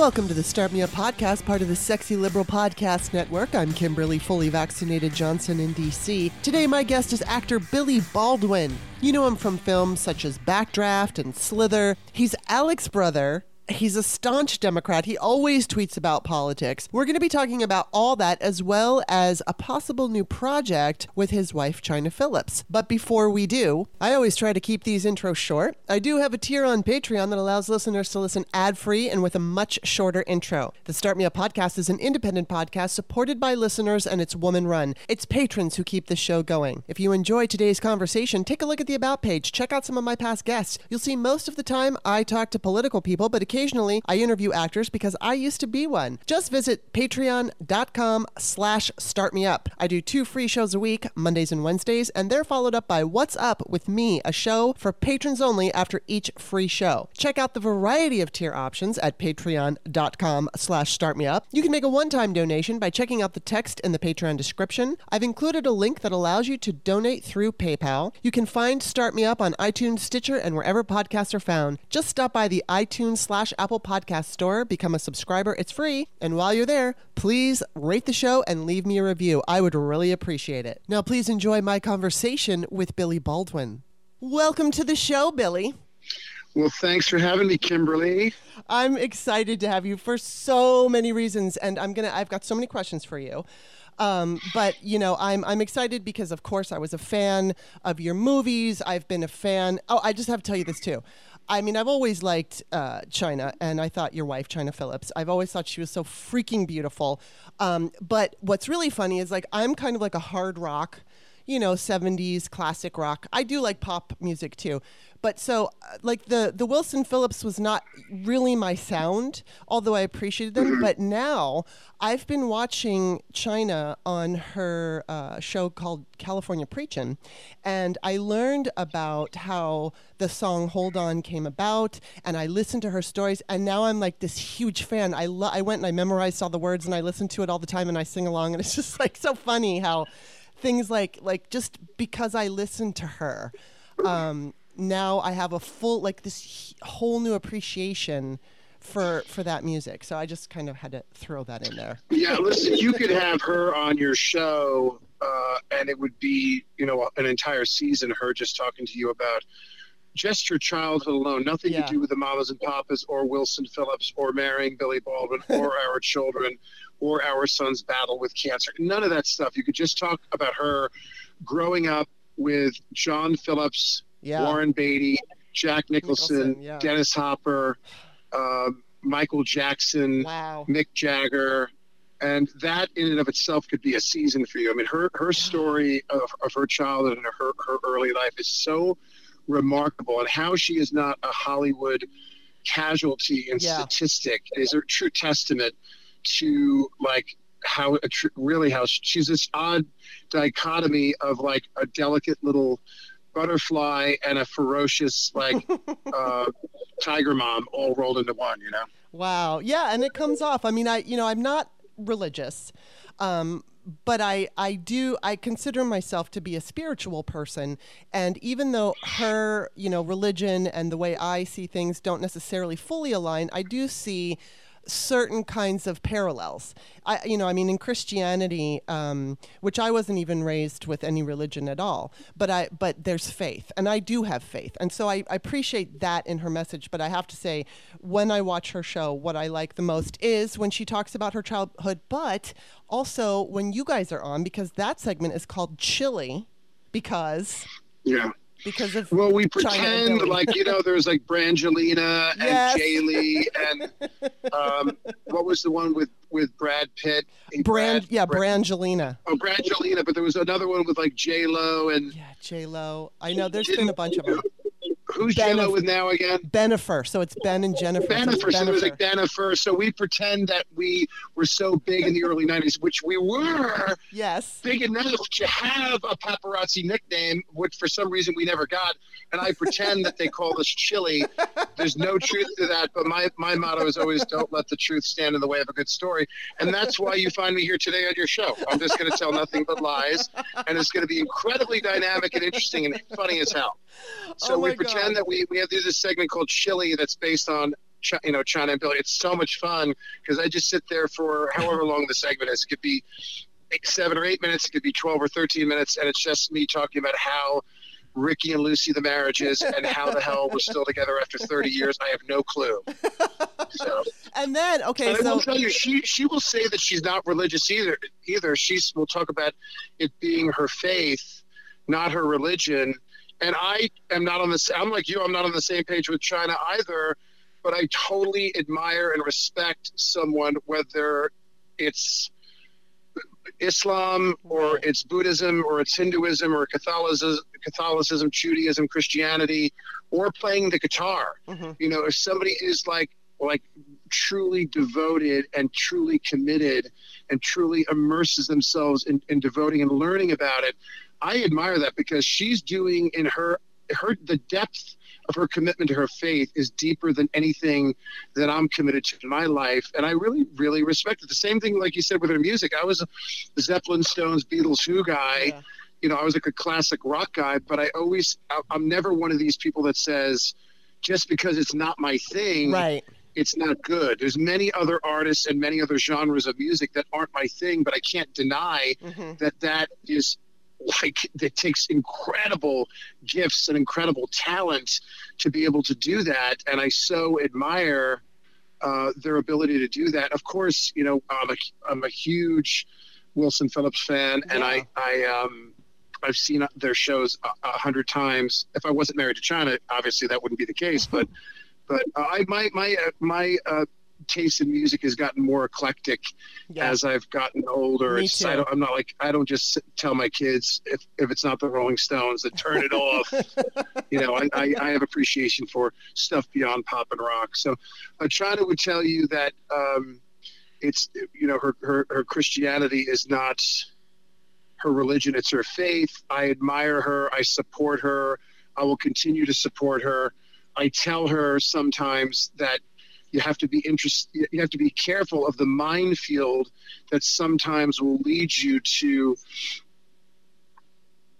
Welcome to the Start Me Up podcast, part of the Sexy Liberal Podcast Network. I'm Kimberly, fully vaccinated Johnson in DC. Today, my guest is actor Billy Baldwin. You know him from films such as Backdraft and Slither. He's Alec's brother He's a staunch Democrat. He always tweets about politics. We're going to be talking about all that as well as a possible new project with his wife, Chynna Phillips. But before we do, I always try to keep these intros short. I do have a tier on Patreon that allows listeners to listen ad free and with a much shorter intro. The Start Me Up podcast is an independent podcast supported by listeners and it's woman run. It's patrons who keep the show going. If you enjoy today's conversation, take a look at the About page. Check out some of my past guests. You'll see most of the time I talk to political people, but occasionally occasionally I interview actors because I used to be one. Just visit patreon.com slash startmeup. I do two free shows a week, Mondays and Wednesdays, and they're followed up by What's Up with Me, a show for patrons only after each free show. Check out the variety of tier options at patreon.com slash startmeup. You can make a one-time donation by checking out the text in the Patreon description. I've included a link that allows you to donate through PayPal. You can find Start Me Up on iTunes, Stitcher, and wherever podcasts are found. Just stop by the iTunes slash slash Apple Podcast Store, become a subscriber. It's free. And while you're there, please rate the show and leave me a review. I would really appreciate it. Now, please enjoy my conversation with Billy Baldwin. Welcome to the show, Billy. Well, thanks for having me, Kimberly. I'm excited to have you for so many reasons, and I'm gonna. I've got so many questions for you. Um, but you know, I'm I'm excited because, of course, I was a fan of your movies. I've been a fan. Oh, I just have to tell you this too. I mean, I've always liked uh, Chynna, and I thought your wife, Chynna Phillips, I've always thought she was so freaking beautiful. Um, but what's really funny is like I'm kind of like a hard rock, you know, 70s classic rock. I do like pop music too. But so, uh, like the the Wilson Phillips was not really my sound, although I appreciated them. But now I've been watching Chynna on her uh, show called California Preachin', and I learned about how the song "Hold On" came about, and I listened to her stories, and now I'm like this huge fan. I lo- I went and I memorized all the words, and I listen to it all the time, and I sing along, and it's just like so funny how things like like just because I listened to her. Um, now I have a full like this whole new appreciation for for that music. So I just kind of had to throw that in there. Yeah, listen, you could have her on your show, uh, and it would be you know an entire season her just talking to you about just your childhood alone, nothing yeah. to do with the mamas and papas or Wilson Phillips or marrying Billy Baldwin or our children or our son's battle with cancer. None of that stuff. You could just talk about her growing up with John Phillips yeah. Warren Beatty, Jack Nicholson, Nicholson yeah. Dennis Hopper, uh, Michael Jackson, wow. Mick Jagger. And that in and of itself could be a season for you. I mean, her, her story of, of her childhood and her, her early life is so remarkable. And how she is not a Hollywood casualty and yeah. statistic is a true testament to like how really how she's this odd dichotomy of like a delicate little butterfly and a ferocious like uh, tiger mom all rolled into one you know? Wow. Yeah and it comes off. I mean i you know i'm not religious um, but I, I do I consider myself to be a spiritual person. And even though her you know religion and the way I see things don't necessarily fully align I do see certain kinds of parallels. I, you know, I mean, in Christianity, um, which I wasn't even raised with any religion at all, but I, but there's faith, and I do have faith, and so I, I appreciate that in her message. But I have to say, when I watch her show, what I like the most is when she talks about her childhood, but also when you guys are on, because that segment is called Chilly, because yeah because of well we pretend like you know there's like brangelina and yes. jaylee and um, what was the one with with brad pitt? Brand brad, yeah brad, brangelina. Oh brangelina but there was another one with like j lo and yeah j lo i know there's been a bunch of them Who's Benef- Jenna with now again? Bennifer. So it's Ben and Jennifer. Bennifer. So, so it was like Bennifer. So we pretend that we were so big in the early '90s, which we were. Yes. Big enough to have a paparazzi nickname, which for some reason we never got. And I pretend that they call us Chilly. There's no truth to that, but my my motto is always don't let the truth stand in the way of a good story. And that's why you find me here today on your show. I'm just going to tell nothing but lies, and it's going to be incredibly dynamic and interesting and funny as hell. So oh we pretend God. that we, we have this segment called Chili that's based on you know Chynna and Billy. It's so much fun because I just sit there for however long the segment is. It could be seven or eight minutes. It could be twelve or thirteen minutes, and it's just me talking about how Ricky and Lucy the marriage is and how the hell we're still together after 30 years. I have no clue. So, and then okay, and so I will tell you, she she will say that she's not religious either. Either she's will talk about it being her faith, not her religion. And I am not on this. I'm like you. I'm not on the same page with Chynna either. But I totally admire and respect someone, whether it's Islam or it's Buddhism or it's Hinduism or Catholicism, Catholicism, Judaism, Christianity, or playing the guitar. Mhm. You know, if somebody is like like truly devoted and truly committed and truly immerses themselves in, in devoting and learning about it, I admire that because she's doing in her her the depth of her commitment to her faith is deeper than anything that I'm committed to in my life. And I really, really respect it. The same thing, like you said, with her music. I was a Zeppelin, Stones, Beatles, Who guy. Yeah. You know, I was like a classic rock guy, but I always, I- I'm never one of these people that says, just because it's not my thing, right. it's not good. There's many other artists and many other genres of music that aren't my thing, but I can't deny hmm that that is like it takes incredible gifts and incredible talent to be able to do that. And i so admire uh, their ability to do that. Of course you know i'm a, I'm a huge wilson phillips fan and i i um i've seen their shows a, a hundred times. If i wasn't married to chynna obviously that wouldn't be the case but but uh, i my my uh, my uh taste in music has gotten more eclectic Yeah. as I've gotten older. Me It's, I too. don't, I'm not like I don't just tell my kids if, if it's not the Rolling Stones to turn it off. you know, I, I, I have appreciation for stuff beyond pop and rock. So, Chynna would tell you that um, it's you know her, her her Christianity is not her religion; it's her faith. I admire her. I support her. I will continue to support her. I tell her sometimes that you have to be interest you have to be careful of the minefield that sometimes will lead you to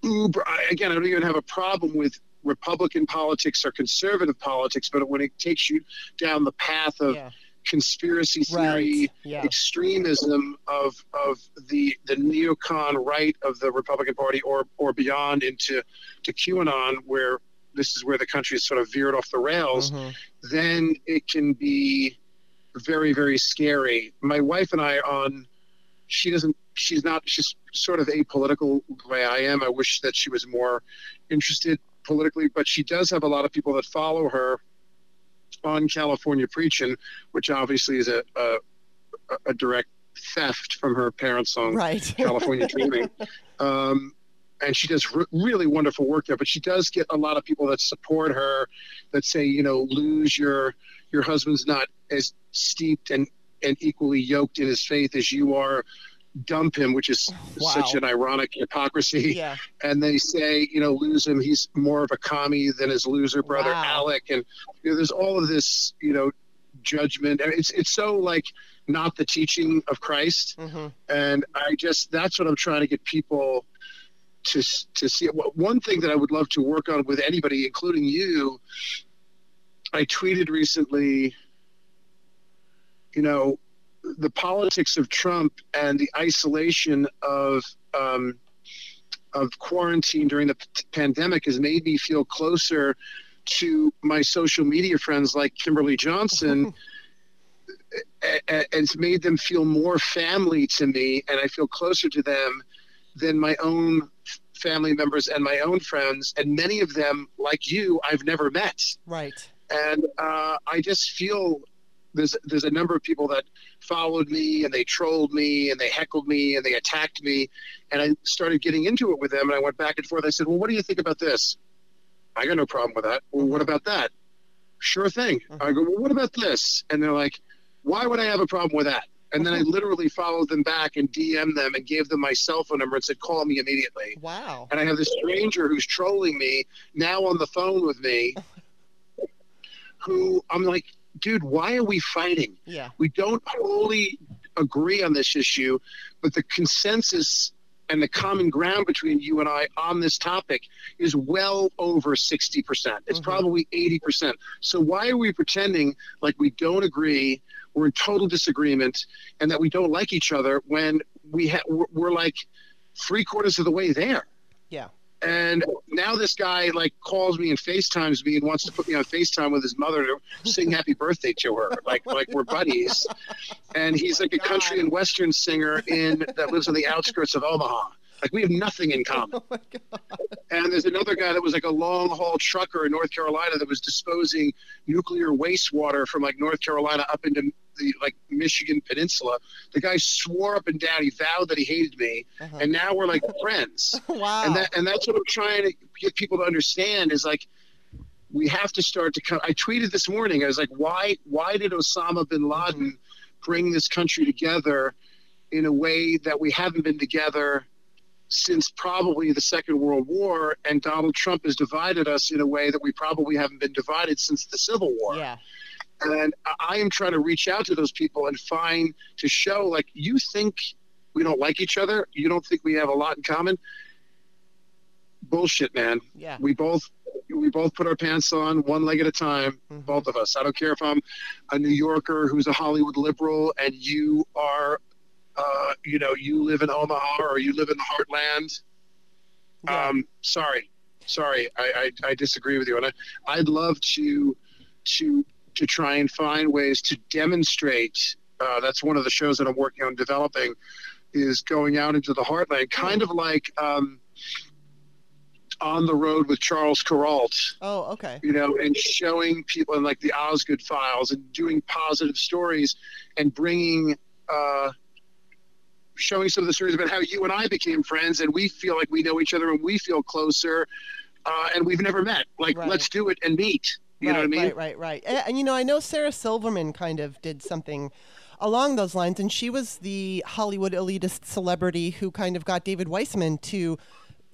uber again i don't even have a problem with republican politics or conservative politics but when it takes you down the path of yeah. conspiracy theory Right. Yeah. extremism of of the the neocon right of the Republican Party or or beyond into to QAnon where this is where the country is sort of veered off the rails Mhm. then it can be very very scary my wife and i are on she doesn't she's not she's sort of apolitical the way i am i wish that she was more interested politically but she does have a lot of people that follow her on california preaching which obviously is a a, a direct theft from her parents on Right. California Dreaming. Um, and she does re- really wonderful work there. But she does get a lot of people that support her, that say, you know, lose your your husband's not as steeped and and equally yoked in his faith as you are. Dump him, which is Wow. such an ironic hypocrisy. yeah. And they say, you know, lose him. He's more of a commie than his loser brother Wow. Alec. And you know, there's all of this, you know, judgment. It's it's so like not the teaching of Christ hmm and I just that's what I'm trying to get people to to see. One thing that I would love to work on with anybody, including you, I tweeted recently. You know, the politics of Trump and the isolation of um, of quarantine during the p- pandemic has made me feel closer to my social media friends like Kimberly Johnson and it's made them feel more family to me and i feel closer to them than my own family members and my own friends and many of them like you i've never met. Right. and uh, i just feel there's there's a number of people that followed me and they trolled me and they heckled me and they attacked me. And i started getting into it with them and i went back and forth. I said well what do you think about this? I got no problem with that. Well what about that? Sure thing. I go well what about this? And they're like why would i have a problem with that and then i literally followed them back and DM'd them and gave them my cell phone number and said call me immediately Wow. and I have this stranger who's trolling me now on the phone with me, who I'm like, dude, why are we fighting? Yeah. We don't wholly agree on this issue, but the consensus and the common ground between you and I on this topic is well over 60%. It's Mhm. probably 80%. So why are we pretending like we don't agree, we're in total disagreement, and that we don't like each other when we ha- we're, we're like three quarters of the way there? Yeah. And now this guy like calls me and FaceTimes me and wants to put me on FaceTime with his mother to sing happy birthday to her. Like like we're buddies. And he's my like a God. country and western singer in that lives on the outskirts of Omaha. Like we have nothing in common. Oh my god. And there's another guy that was like a long haul trucker in North Carolina that was disposing nuclear wastewater from like North Carolina up into the like Michigan Peninsula. The guy swore up and down, he vowed that he hated me, Uh-huh. and now we're like friends wow. and that and that's what I'm trying to get people to understand is like we have to start to come. I tweeted this morning. I was like, why why did Osama bin Laden bring this country together in a way that we haven't been together since probably the Second World War, and Donald Trump has divided us in a way that we probably haven't been divided since the Civil War. yeah. And I- am trying to reach out to those people and find to show like you think we don't like each other, you don't think we have a lot in common. Bullshit, man. Yeah. We both we both put our pants on one leg at a time, Mhm. both of us. I don't care if I'm a New Yorker who's a Hollywood liberal and you are you know, you live in Omaha or you live in the heartland. Yeah. Um, sorry, sorry, I, I, I disagree with you, and I, I'd love to to to try and find ways to demonstrate. Uh, that's one of the shows that I'm working on developing, is going out into the heartland, kind of like um, on the road with Charles Kuralt, oh, okay. you know, and showing people in like the Osgood files and doing positive stories and bringing. Uh, showing some of the stories about how you and I became friends and we feel like we know each other and we feel closer uh, and we've never met. Like, Right. let's do it and meet. You right, know what I mean? Right, right, right. And, and, you know, I know Sarah Silverman kind of did something along those lines, and she was the Hollywood elitist celebrity who kind of got David Weissman to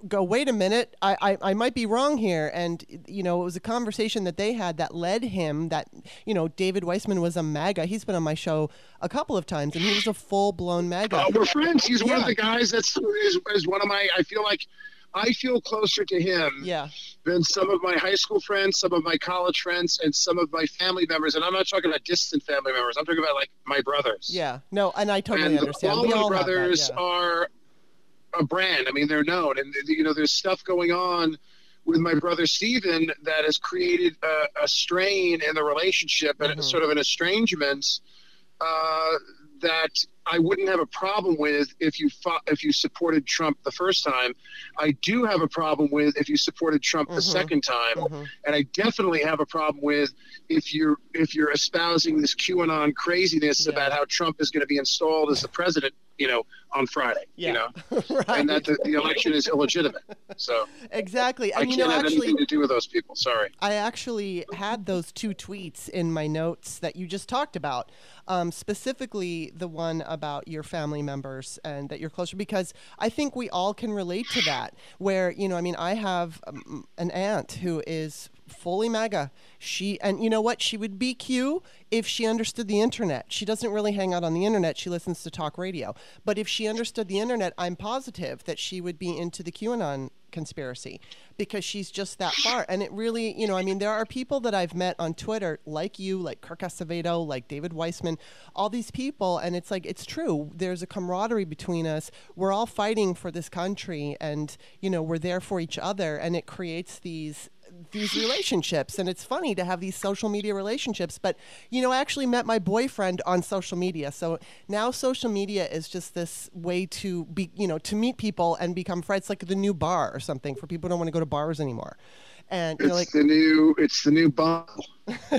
go, wait a minute, I, I, I might be wrong here. And, you know, it was a conversation that they had that led him that, you know, David Weissman was a MAGA. He's been on my show a couple of times, and he was a full blown MAGA. Uh, we're friends. He's one of the guys that's is, is one of my. I feel like I feel closer to him yeah, than some of my high school friends, some of my college friends, and some of my family members. And I'm not talking about distant family members. I'm talking about like my brothers. yeah. No, and I totally and understand. the all brothers that, yeah. are a brand. I mean, they're known, and you know, there's stuff going on with my brother Stephen that has created a, a strain in the relationship and Mhm. sort of an estrangement uh, that I wouldn't have a problem with if you fought, if you supported Trump the first time. I do have a problem with if you supported Trump the Mhm. second time Mhm. and I definitely have a problem with if you're if you're espousing this QAnon craziness Yeah. about how Trump is going to be installed as the president, you know, on Friday, Yeah. you know, right. and that the, the election is illegitimate. So exactly. I And you can't know, have actually, anything to do with those people. Sorry. I actually had those two tweets in my notes that you just talked about, um, specifically the one about your family members and that you're closer, because I think we all can relate to that. Where, you know, I mean, I have um, an aunt who is fully MAGA. She, and you know what? She would be Q if she understood the internet. She doesn't really hang out on the internet. She listens to talk radio. But if she understood the internet, I'm positive that she would be into the QAnon conspiracy because she's just that far. And it really, you know, I mean, there are people that I've met on Twitter, like you, like Kirk Acevedo, like David Weissman, all these people. And it's like, it's true. There's a camaraderie between us. We're all fighting for this country and, you know, we're there for each other. And it creates these these relationships and it's funny to have these social media relationships but you know i actually met my boyfriend on social media so now social media is just this way to be you know to meet people and become friends like the new bar or something for people who don't want to go to bars anymore and you know like It's the new. It's the new Bumble.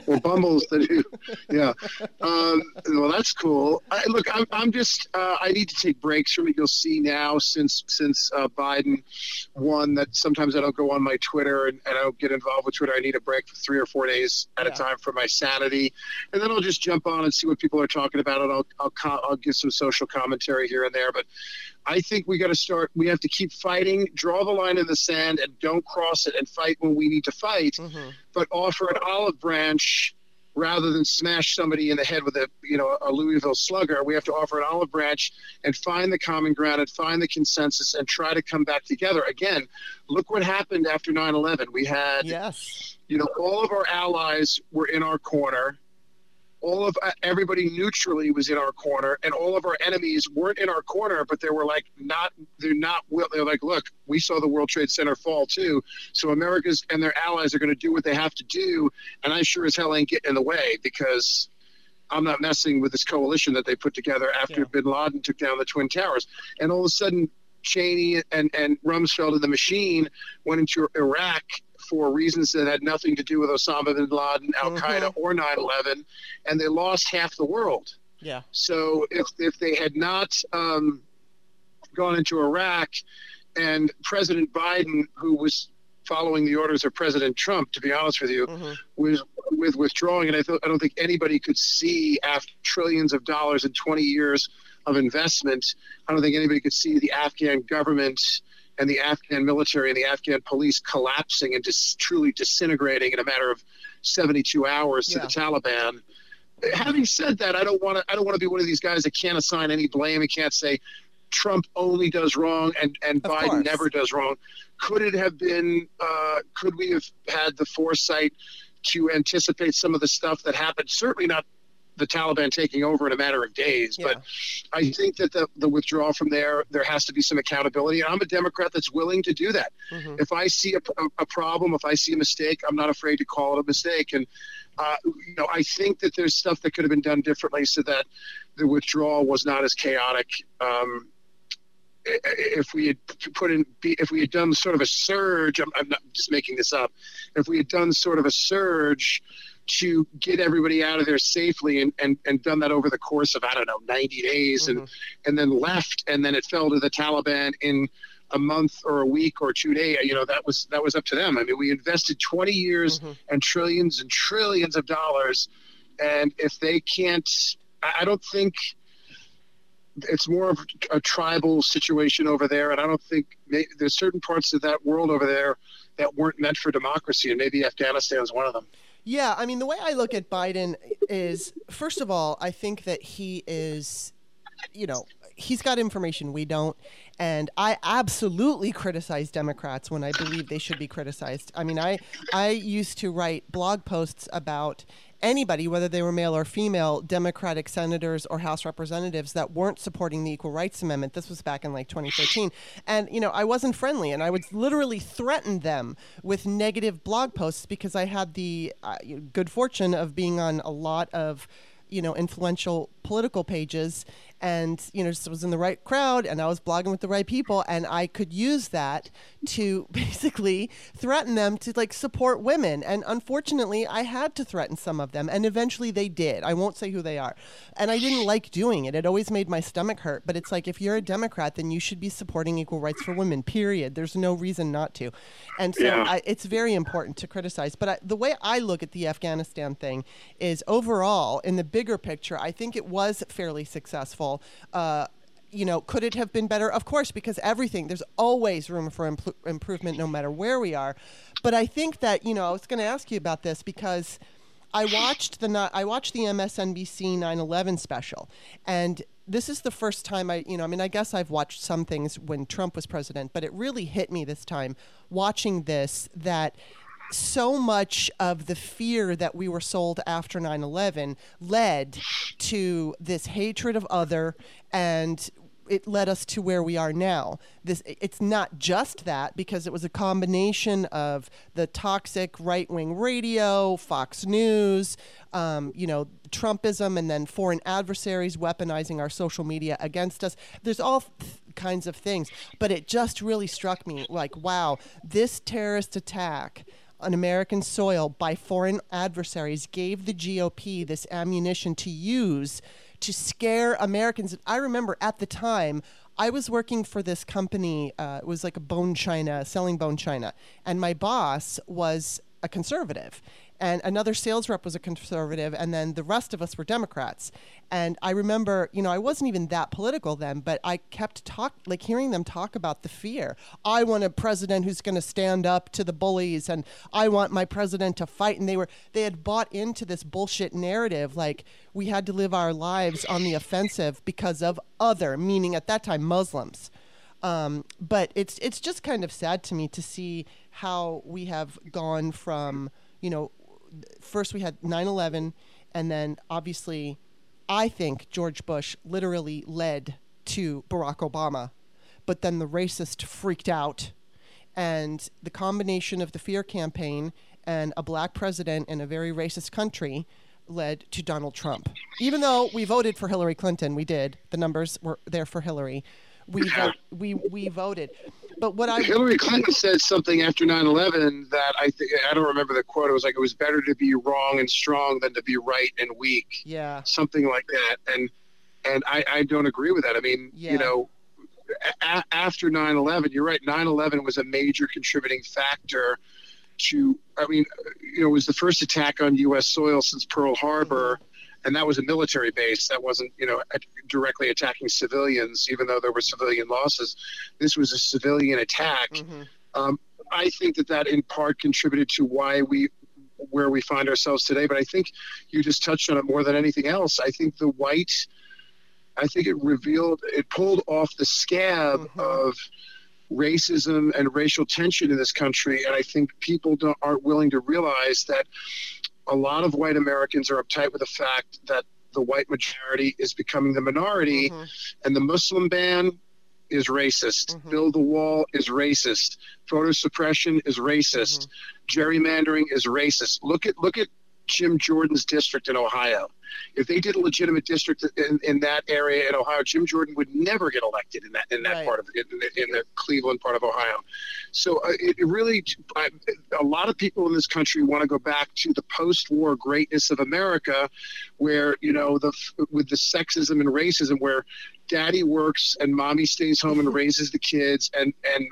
Well, Bumble's the new. Yeah. Um, well, that's cool. I, look, I'm, I'm just. Uh, I need to take breaks from it. You'll see now since since uh, Biden won that sometimes I don't go on my Twitter and, and I don't get involved with Twitter. I need a break for three or four days at Yeah. a time for my sanity, and then I'll just jump on and see what people are talking about, and I'll I'll, co- I'll give some social commentary here and there. But I think we got to start. We have to keep fighting, draw the line in the sand, and don't cross it, and fight when we need to fight mhm. But offer an olive branch rather than smash somebody in the head with a you know a Louisville slugger. We have to offer an olive branch and find the common ground and find the consensus and try to come back together. Again, look what happened after 9/11. We had yes, you know, all of our allies were in our corner all of uh, everybody neutrally was in our corner and all of our enemies weren't in our corner but they were like not they're not they're like look we saw the world trade center fall too so america's and their allies are going to do what they have to do and i sure as hell ain't getting in the way because i'm not messing with this coalition that they put together after yeah. bin laden took down the twin towers and all of a sudden cheney and and rumsfeld and the machine went into iraq for reasons that had nothing to do with Osama bin Laden, Al Qaeda, mm-hmm. or 9 11, and they lost half the world. Yeah. So if, if they had not um, gone into Iraq and President Biden, who was following the orders of President Trump, to be honest with you, mm-hmm. was with withdrawing, and I, th- I don't think anybody could see after trillions of dollars in 20 years of investment, I don't think anybody could see the Afghan government and the Afghan military and the Afghan police collapsing and just truly disintegrating in a matter of 72 hours to the Taliban. Having said that, I don't want to. I don't want to be one of these guys that can't assign any blame and can't say Trump only does wrong and and of Biden course. never does wrong. Could it have been? Uh, could we have had the foresight to anticipate some of the stuff that happened? Certainly not the Taliban taking over in a matter of days. Yeah. But I think that the, the withdrawal from there, there has to be some accountability. And I'm a Democrat that's willing to do that. Mm-hmm. If I see a, a, a, problem, if I see a mistake, I'm not afraid to call it a mistake. And, uh, you know, I think that there's stuff that could have been done differently so that the withdrawal was not as chaotic. Um, if we had put in, if we had done sort of a surge, I'm, I'm not just making this up. If we had done sort of a surge, to get everybody out of there safely and, and, and done that over the course of, I don't know, 90 days mm-hmm. and, and then left. And then it fell to the Taliban in a month or a week or two days. You know, that was, that was up to them. I mean, we invested 20 years mm-hmm. and trillions and trillions of dollars. And if they can't, I don't think it's more of a tribal situation over there. And I don't think there's certain parts of that world over there that weren't meant for democracy. And maybe Afghanistan is one of them. Yeah, I mean, the way I look at Biden is, first of all, I think that he is, you know, he's got information we don't. And I absolutely criticize Democrats when I believe they should be criticized. I mean, I, I used to write blog posts about anybody, whether they were male or female, Democratic senators or House representatives that weren't supporting the Equal Rights Amendment. This was back in like 2013. And, you know, I wasn't friendly and I would literally threaten them with negative blog posts because I had the uh, good fortune of being on a lot of you know influential political pages and you know just was in the right crowd and I was blogging with the right people and I could use that to basically threaten them to like support women. And unfortunately I had to threaten some of them and eventually they did. I won't say who they are. And I didn't like doing it. It always made my stomach hurt. But it's like if you're a Democrat then you should be supporting equal rights for women period. There's no reason not to. And so yeah. I, it's very important to criticize. But I, the way I look at the Afghanistan thing is overall in the bigger picture I think it was fairly successful uh, you know, could it have been better? Of course, because everything, there's always room for improvement no matter where we are. But I think that, you know, I was going to ask you about this because I watched the I watched the MSNBC 9/11 special and this is the first time I, you know, I mean, I guess I've watched some things when Trump was president, but it really hit me this time watching this that so much of the fear that we were sold after 9 11 led to this hatred of other and it led us to where we are now. This it's not just that because it was a combination of the toxic right wing radio, Fox News, um, you know, Trumpism, and then foreign adversaries weaponizing our social media against us. There's all th- kinds of things, but it just really struck me like, wow, this terrorist attack on American soil by foreign adversaries gave the GOP this ammunition to use to scare Americans. I remember at the time, I was working for this company. Uh, it was like a bone china, selling bone china. And my boss was a conservative. And another sales rep was a conservative, and then the rest of us were Democrats. And I remember, you know, I wasn't even that political then, but I kept talk like hearing them talk about the fear. I want a president who's going to stand up to the bullies, and I want my president to fight. And they were they had bought into this bullshit narrative, like we had to live our lives on the offensive because of other, meaning at that time Muslims. Um, but it's it's just kind of sad to me to see how we have gone from you know first we had 9/11 and then obviously I think George Bush literally led to Barack Obama but then the racist freaked out and the combination of the fear campaign and a black president in a very racist country led to Donald Trump. Even though we voted for Hillary Clinton, we did. The numbers were there for Hillary. We vote, we we voted. But what I Hillary Clinton said something after 9/11 that I think I don't remember the quote. It was like it was better to be wrong and strong than to be right and weak. Yeah. Something like that. And and I, I don't agree with that. I mean, Yeah. you know, a- after 9/11, you're right. 9/11 was a major contributing factor to. I mean, you know, it was the first attack on U.S. soil since Pearl Harbor, and that was a military base. That wasn't, you know, directly attacking civilians, even though there were civilian losses. This was a civilian attack. Mhm. Um, I think that that in part contributed to why we where we find ourselves today. But I think you just touched on it more than anything else. I think the white, I think it revealed, it pulled off the scab Mhm. of racism and racial tension in this country. And I think people don't, aren't willing to realize that a lot of white Americans are uptight with the fact that the white majority is becoming the minority Mhm. and the Muslim ban is racist. Mhm. Build the wall is racist. Voter suppression is racist. Gerrymandering is racist. Look at look at Jim Jordan's district in Ohio. If they did a legitimate district in, in that area in Ohio, Jim Jordan would never get elected in that in that Right. part of in, the- in the Cleveland part of Ohio. So uh, it, it really, I, a lot of people in this country want to go back to the post-war greatness of America, where you know the with the sexism and racism, where daddy works and mommy stays home and raises the kids, and and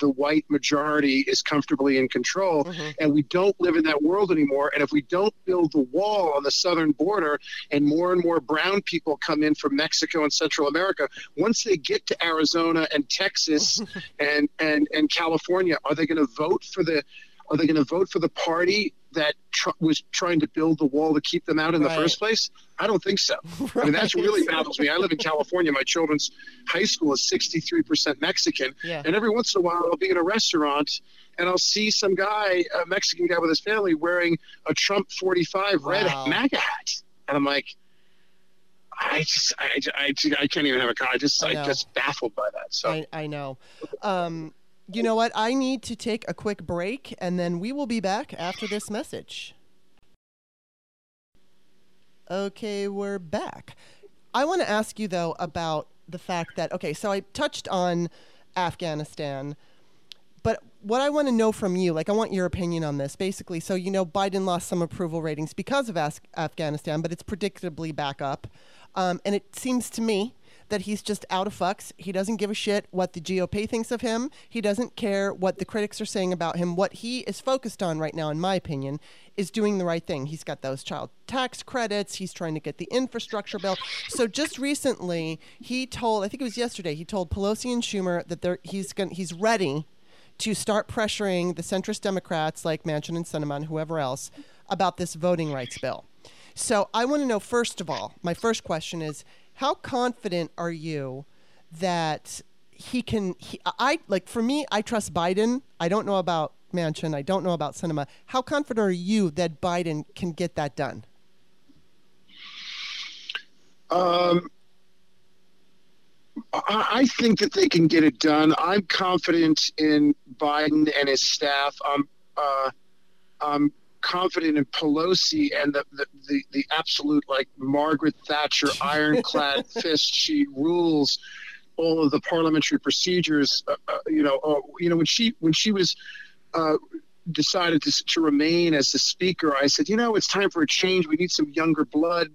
the white majority is comfortably in control. Mhm. And we don't live in that world anymore. And if we don't build the wall on the southern border, and more and more brown people come in from Mexico and Central America, once they get to Arizona and Texas and and and California, are they going to vote for the? Are they going to vote for the party that tr- was trying to build the wall to keep them out in Right. the first place? I don't think so. I mean, that's really baffles me. I live in California. My children's high school is 63% Mexican. Yeah. And every once in a while, I'll be in a restaurant and I'll see some guy, a Mexican guy with his family, wearing a Trump 45 red Wow. MAGA hat. And I'm like, I just, I, I, I can't even have a car. I just, I I'm just baffled by that. So, I, I know. Um, you know what? I need to take a quick break, and then we will be back after this message. Okay, we're back. I want to ask you, though, about the fact that, okay, so I touched on Afghanistan, but what I want to know from you, like, I want your opinion on this. Basically, so, you know, Biden lost some approval ratings because of As- Afghanistan, but it's predictably back up. Um, and it seems to me that he's just out of fucks. He doesn't give a shit what the GOP thinks of him. He doesn't care what the critics are saying about him. What he is focused on right now, in my opinion, is doing the right thing. He's got those child tax credits. He's trying to get the infrastructure bill. So just recently, he told, I think it was yesterday, he told Pelosi and Schumer that he's going he's ready to start pressuring the centrist Democrats like Manchin and Sinema whoever else about this voting rights bill. So I want to know, first of all, my first question is how confident are you that he can? He, I like for me, I trust Biden. I don't know about Manchin. I don't know about Sinema. How confident are you that Biden can get that done? Um, I, think that they can get it done. I'm confident in Biden and his staff. I'm, uh, I'm confident in Pelosi and the, the, the, the absolute like Margaret Thatcher ironclad fist. She rules all of the parliamentary procedures. Uh, uh, you know, uh, you know when she when she was uh, decided to, to remain as the speaker, I said, you know, it's time for a change. We need some younger blood.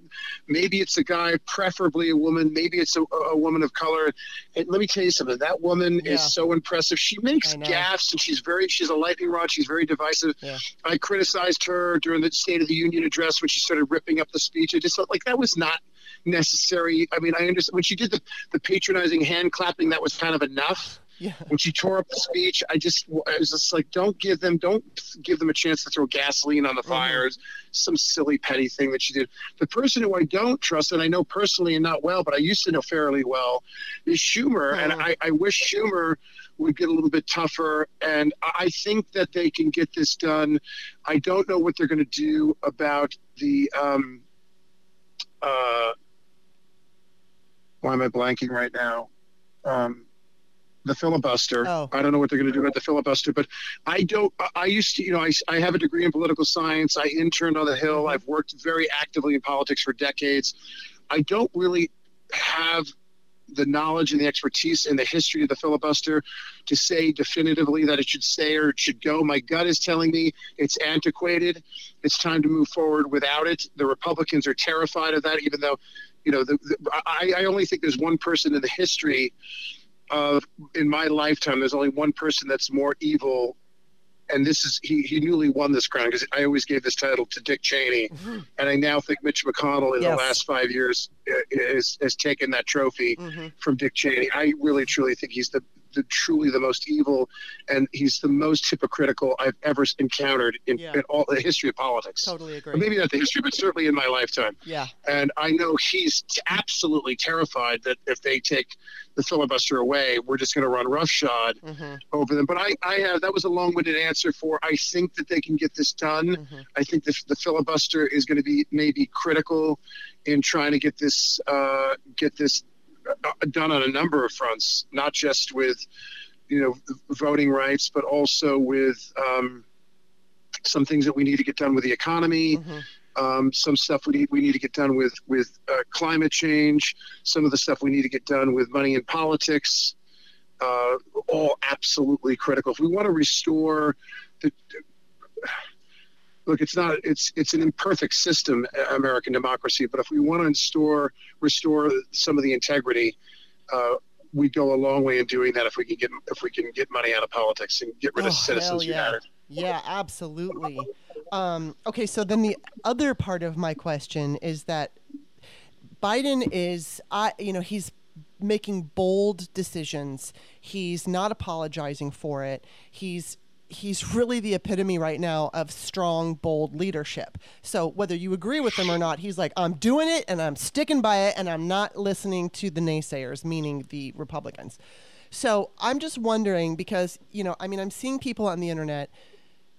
Maybe it's a guy, preferably a woman. Maybe it's a, a woman of color. And let me tell you something. That woman yeah. is so impressive. She makes gaffes, and she's very she's a lightning rod. She's very divisive. Yeah. I criticized her during the State of the Union address when she started ripping up the speech. I just felt like that was not necessary. I mean, I understand when she did the, the patronizing hand clapping, that was kind of enough. Yeah. When she tore up the speech, I just I was just like, don't give them, don't give them a chance to throw gasoline on the mm-hmm. fires. Mm-hmm. Some silly petty thing that she did. The person who I don't trust, and I know personally and not well, but I used to know fairly well, is Schumer, mm-hmm. and I, I wish Schumer would get a little bit tougher. And I think that they can get this done. I don't know what they're going to do about the. Um, uh, why am I blanking right now? Um, the filibuster. Oh. I don't know what they're going to do about the filibuster, but I don't. I used to, you know, I, I have a degree in political science. I interned on the Hill. Mm-hmm. I've worked very actively in politics for decades. I don't really have the knowledge and the expertise and the history of the filibuster to say definitively that it should stay or it should go. My gut is telling me it's antiquated. It's time to move forward without it. The Republicans are terrified of that, even though, you know, the, the, I, I only think there's one person in the history of in my lifetime, there's only one person that's more evil, and this is he. He newly won this crown because I always gave this title to Dick Cheney, mm-hmm. and I now think Mitch McConnell in yes. the last five years has has taken that trophy mm-hmm. from Dick Cheney. I really truly think he's the the truly the most evil, and he's the most hypocritical I've ever encountered in, yeah. in all the history of politics. Totally agree. Or maybe not the history, but certainly in my lifetime. Yeah. And I know he's absolutely terrified that if they take the filibuster away, we're just going to run roughshod mm-hmm. over them. But I, I have that was a long-winded answer for I think that they can get this done. Mm-hmm. I think the, the filibuster is going to be maybe critical in trying to get this uh, get this done on a number of fronts, not just with you know voting rights, but also with um, some things that we need to get done with the economy. Mm-hmm. Um, some stuff we need we need to get done with with uh, climate change. Some of the stuff we need to get done with money in politics. Uh, all absolutely critical. If we want to restore the look, it's not it's it's an imperfect system, American democracy. But if we want to restore restore some of the integrity, uh, we go a long way in doing that if we can get if we can get money out of politics and get rid of oh, Citizens yeah. United. Yeah, absolutely. Um, okay, so then the other part of my question is that Biden is, I you know, he's making bold decisions. He's not apologizing for it. He's he's really the epitome right now of strong, bold leadership. So whether you agree with him or not, he's like, I'm doing it and I'm sticking by it and I'm not listening to the naysayers, meaning the Republicans. So I'm just wondering because, you know, I mean, I'm seeing people on the internet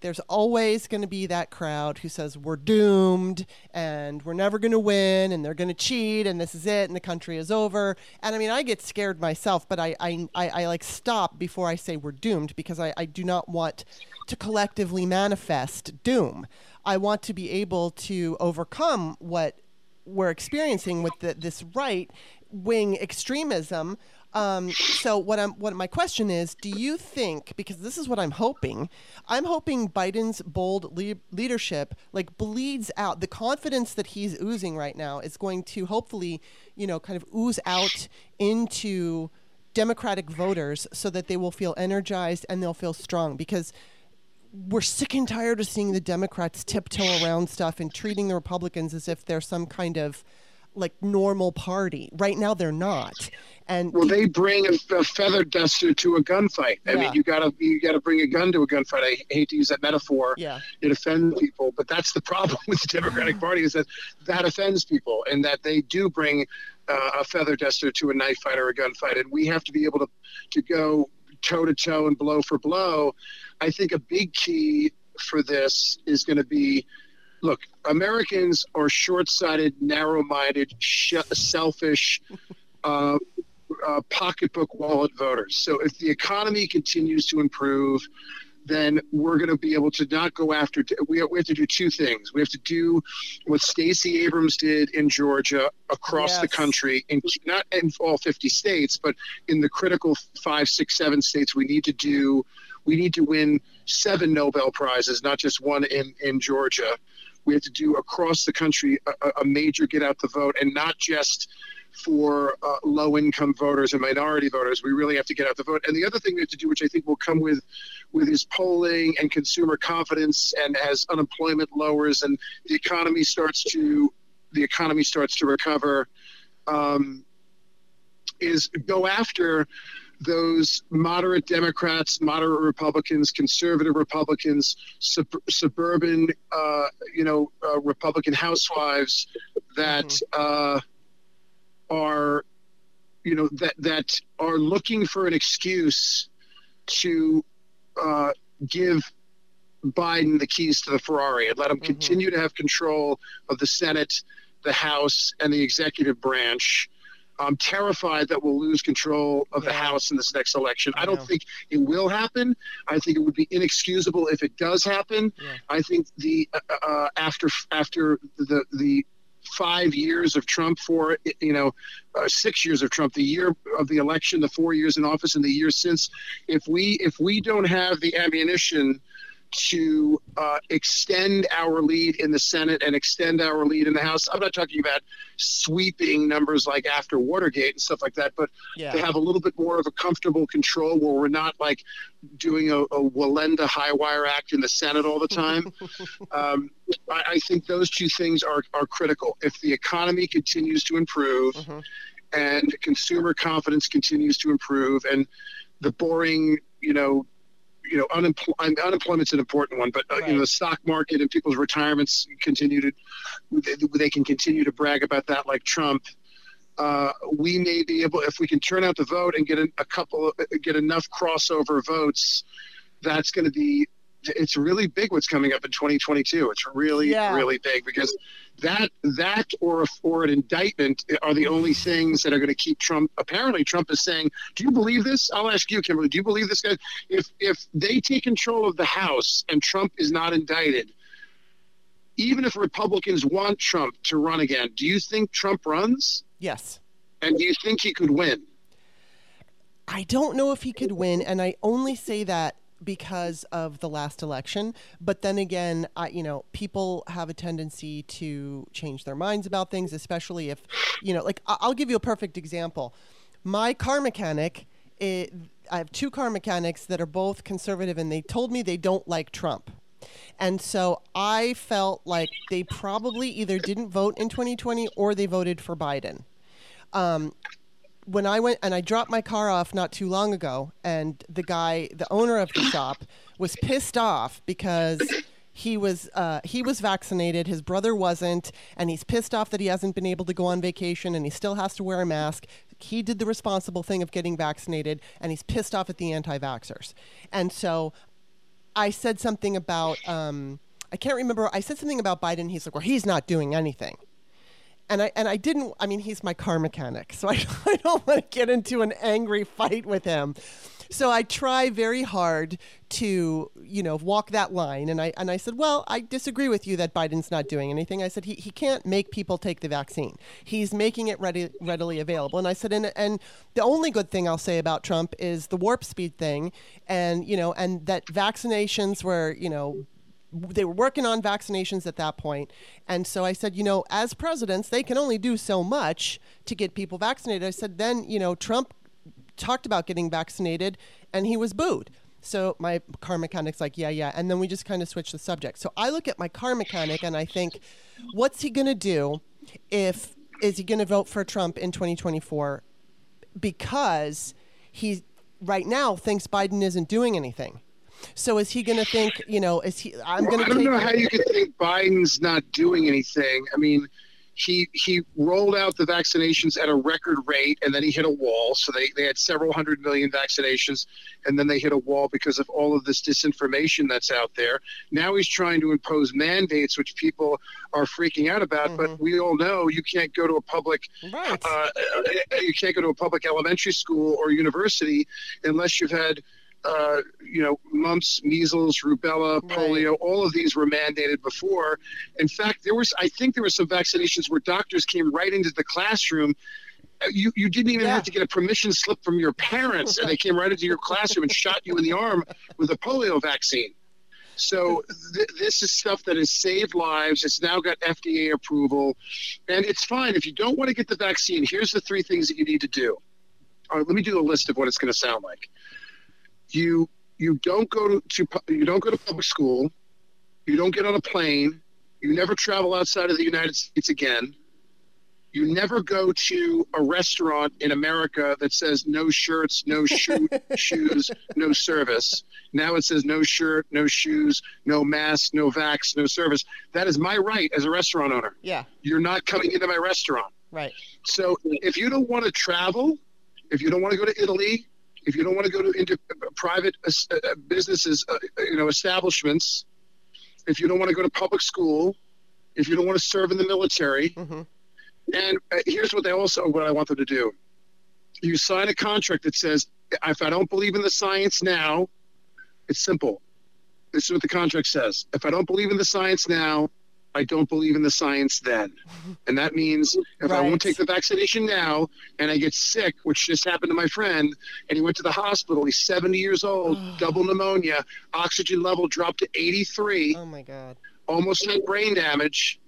there's always going to be that crowd who says we're doomed and we're never going to win and they're going to cheat and this is it and the country is over. And I mean, I get scared myself, but I, I, I, I like stop before I say we're doomed because I, I do not want to collectively manifest doom. I want to be able to overcome what we're experiencing with the, this right wing extremism um, so what I'm what my question is, do you think because this is what I'm hoping, I'm hoping Biden's bold le- leadership like bleeds out the confidence that he's oozing right now is going to hopefully, you know, kind of ooze out into Democratic voters so that they will feel energized and they'll feel strong because we're sick and tired of seeing the Democrats tiptoe around stuff and treating the Republicans as if they're some kind of like normal party. Right now, they're not. And well, they bring a, a feather duster to a gunfight. I yeah. mean, you gotta you gotta bring a gun to a gunfight. I hate to use that metaphor. Yeah. It offends people, but that's the problem with the Democratic Party is that that offends people, and that they do bring uh, a feather duster to a knife fight or a gunfight, and we have to be able to to go toe to toe and blow for blow. I think a big key for this is going to be look, Americans are short-sighted, narrow-minded, sh- selfish, uh, uh, pocketbook wallet voters. So if the economy continues to improve, then we're going to be able to not go after. We have, we have to do two things. We have to do what Stacey Abrams did in Georgia across yes. the country, in not in all 50 states, but in the critical five, six, seven states. We need to do we need to win seven Nobel Prizes, not just one in, in Georgia. We have to do across the country a, a major get out the vote and not just for uh, low income voters and minority voters. We really have to get out the vote. And the other thing we have to do, which I think will come with with his polling and consumer confidence and as unemployment lowers and the economy starts to the economy starts to recover, um, is go after those moderate Democrats, moderate Republicans, conservative Republicans, sub- suburban, uh, you know, uh, Republican housewives that mm-hmm. uh, are, you know, that that are looking for an excuse to uh, give Biden the keys to the Ferrari and let him mm-hmm. continue to have control of the Senate, the House, and the executive branch I'm terrified that we'll lose control of yeah. the House in this next election. I, I don't think it will happen. I think it would be inexcusable if it does happen. Yeah. I think the uh, uh, after after the the five years of Trump, for you know, uh, six years of Trump, the year of the election, the four years in office, and the years since, if we if we don't have the ammunition to uh, extend our lead in the Senate and extend our lead in the House. I'm not talking about sweeping numbers like after Watergate and stuff like that, but yeah. to have a little bit more of a comfortable control where we're not like doing a, a Wallenda high wire act in the Senate all the time. um, I, I, think those two things are, are critical. If the economy continues to improve mm-hmm. and consumer confidence continues to improve and the boring, you know, you know, unempl- unemployment's an important one, but uh, right. you know, the stock market and people's retirements continue to, they, they can continue to brag about that like Trump. Uh, we may be able, if we can turn out the vote and get a, a couple, get enough crossover votes, that's going to be it's really big what's coming up in 2022. It's really yeah. really big because that that or a, or an indictment are the only things that are going to keep Trump. Apparently, Trump is saying, "Do you believe this?" I'll ask you, Kimberly. Do you believe this guy? If if they take control of the House and Trump is not indicted, even if Republicans want Trump to run again, do you think Trump runs? Yes. And do you think he could win? I don't know if he could win, and I only say that because of the last election. But then again, I, you know, people have a tendency to change their minds about things, especially if, you know, like I'll give you a perfect example. My car mechanic, it, I have two car mechanics that are both conservative, and they told me they don't like Trump. And so I felt like they probably either didn't vote in 2020 or they voted for Biden. Um, when I went and I dropped my car off not too long ago, and the guy, the owner of the shop, was pissed off because he was uh, he was vaccinated, his brother wasn't, and he's pissed off that he hasn't been able to go on vacation and he still has to wear a mask. He did the responsible thing of getting vaccinated, and he's pissed off at the anti-vaxxers. And so, I said something about um, I can't remember. I said something about Biden. He's like, "Well, he's not doing anything." And I and I didn't. I mean, he's my car mechanic, so I, I don't want to get into an angry fight with him. So I try very hard to, you know, walk that line. And I and I said, well, I disagree with you that Biden's not doing anything. I said he, he can't make people take the vaccine. He's making it ready, readily available. And I said, and and the only good thing I'll say about Trump is the warp speed thing, and you know, and that vaccinations were, you know, they were working on vaccinations at that point. And so I said, you know, as presidents, they can only do so much to get people vaccinated. I said, then, you know, Trump talked about getting vaccinated and he was booed. So my car mechanic's like, yeah, yeah. And then we just kind of switched the subject. So I look at my car mechanic and I think, what's he going to do if, is he going to vote for Trump in 2024? Because he right now thinks Biden isn't doing anything. So is he going to think, you know, is he? I'm going to. I don't know how you could think Biden's not doing anything. I mean, he he rolled out the vaccinations at a record rate, and then he hit a wall. So they they had several hundred million vaccinations, and then they hit a wall because of all of this disinformation that's out there. Now he's trying to impose mandates, which people are freaking out about. Mm-hmm. But we all know you can't go to a public, right. uh, you can't go to a public elementary school or university unless you've had uh, you know, mumps, measles, rubella, polio, right. all of these were mandated before. In fact, there was, I think there were some vaccinations where doctors came right into the classroom you, you didn't even Yeah. have to get a permission slip from your parents, and they came right into your classroom and shot you in the arm with a polio vaccine. So th- this is stuff that has saved lives. It's now got FDA approval, and it's fine if you don't want to get the vaccine. Here's the three things that you need to do. All right, let me do a list of what it's going to sound like. You you don't go to, to you don't go to public school. You don't get on a plane. You never travel outside of the United States again. You never go to a restaurant in America that says no shirts, no shoe, shoes, no service. Now it says no shirt, no shoes, no mask, no vax, no service. That is my right as a restaurant owner. Yeah. You're not coming into my restaurant. Right. So if you don't want to travel, if you don't want to go to Italy, if you don't want to go to into private uh, uh, businesses, uh, you know, establishments, if you don't want to go to public school, if you don't want to serve in the military, hmm and uh, here's what they also what I want them to do: you sign a contract that says, if I don't believe in the science now, it's simple. This is what the contract says. If I don't believe in the science now, I don't believe in the science then. And that means if I won't take the vaccination now and I get sick, which just happened to my friend, and he went to the hospital, he's 70 years old, double pneumonia, oxygen level dropped to 83 Oh my God. almost had brain damage,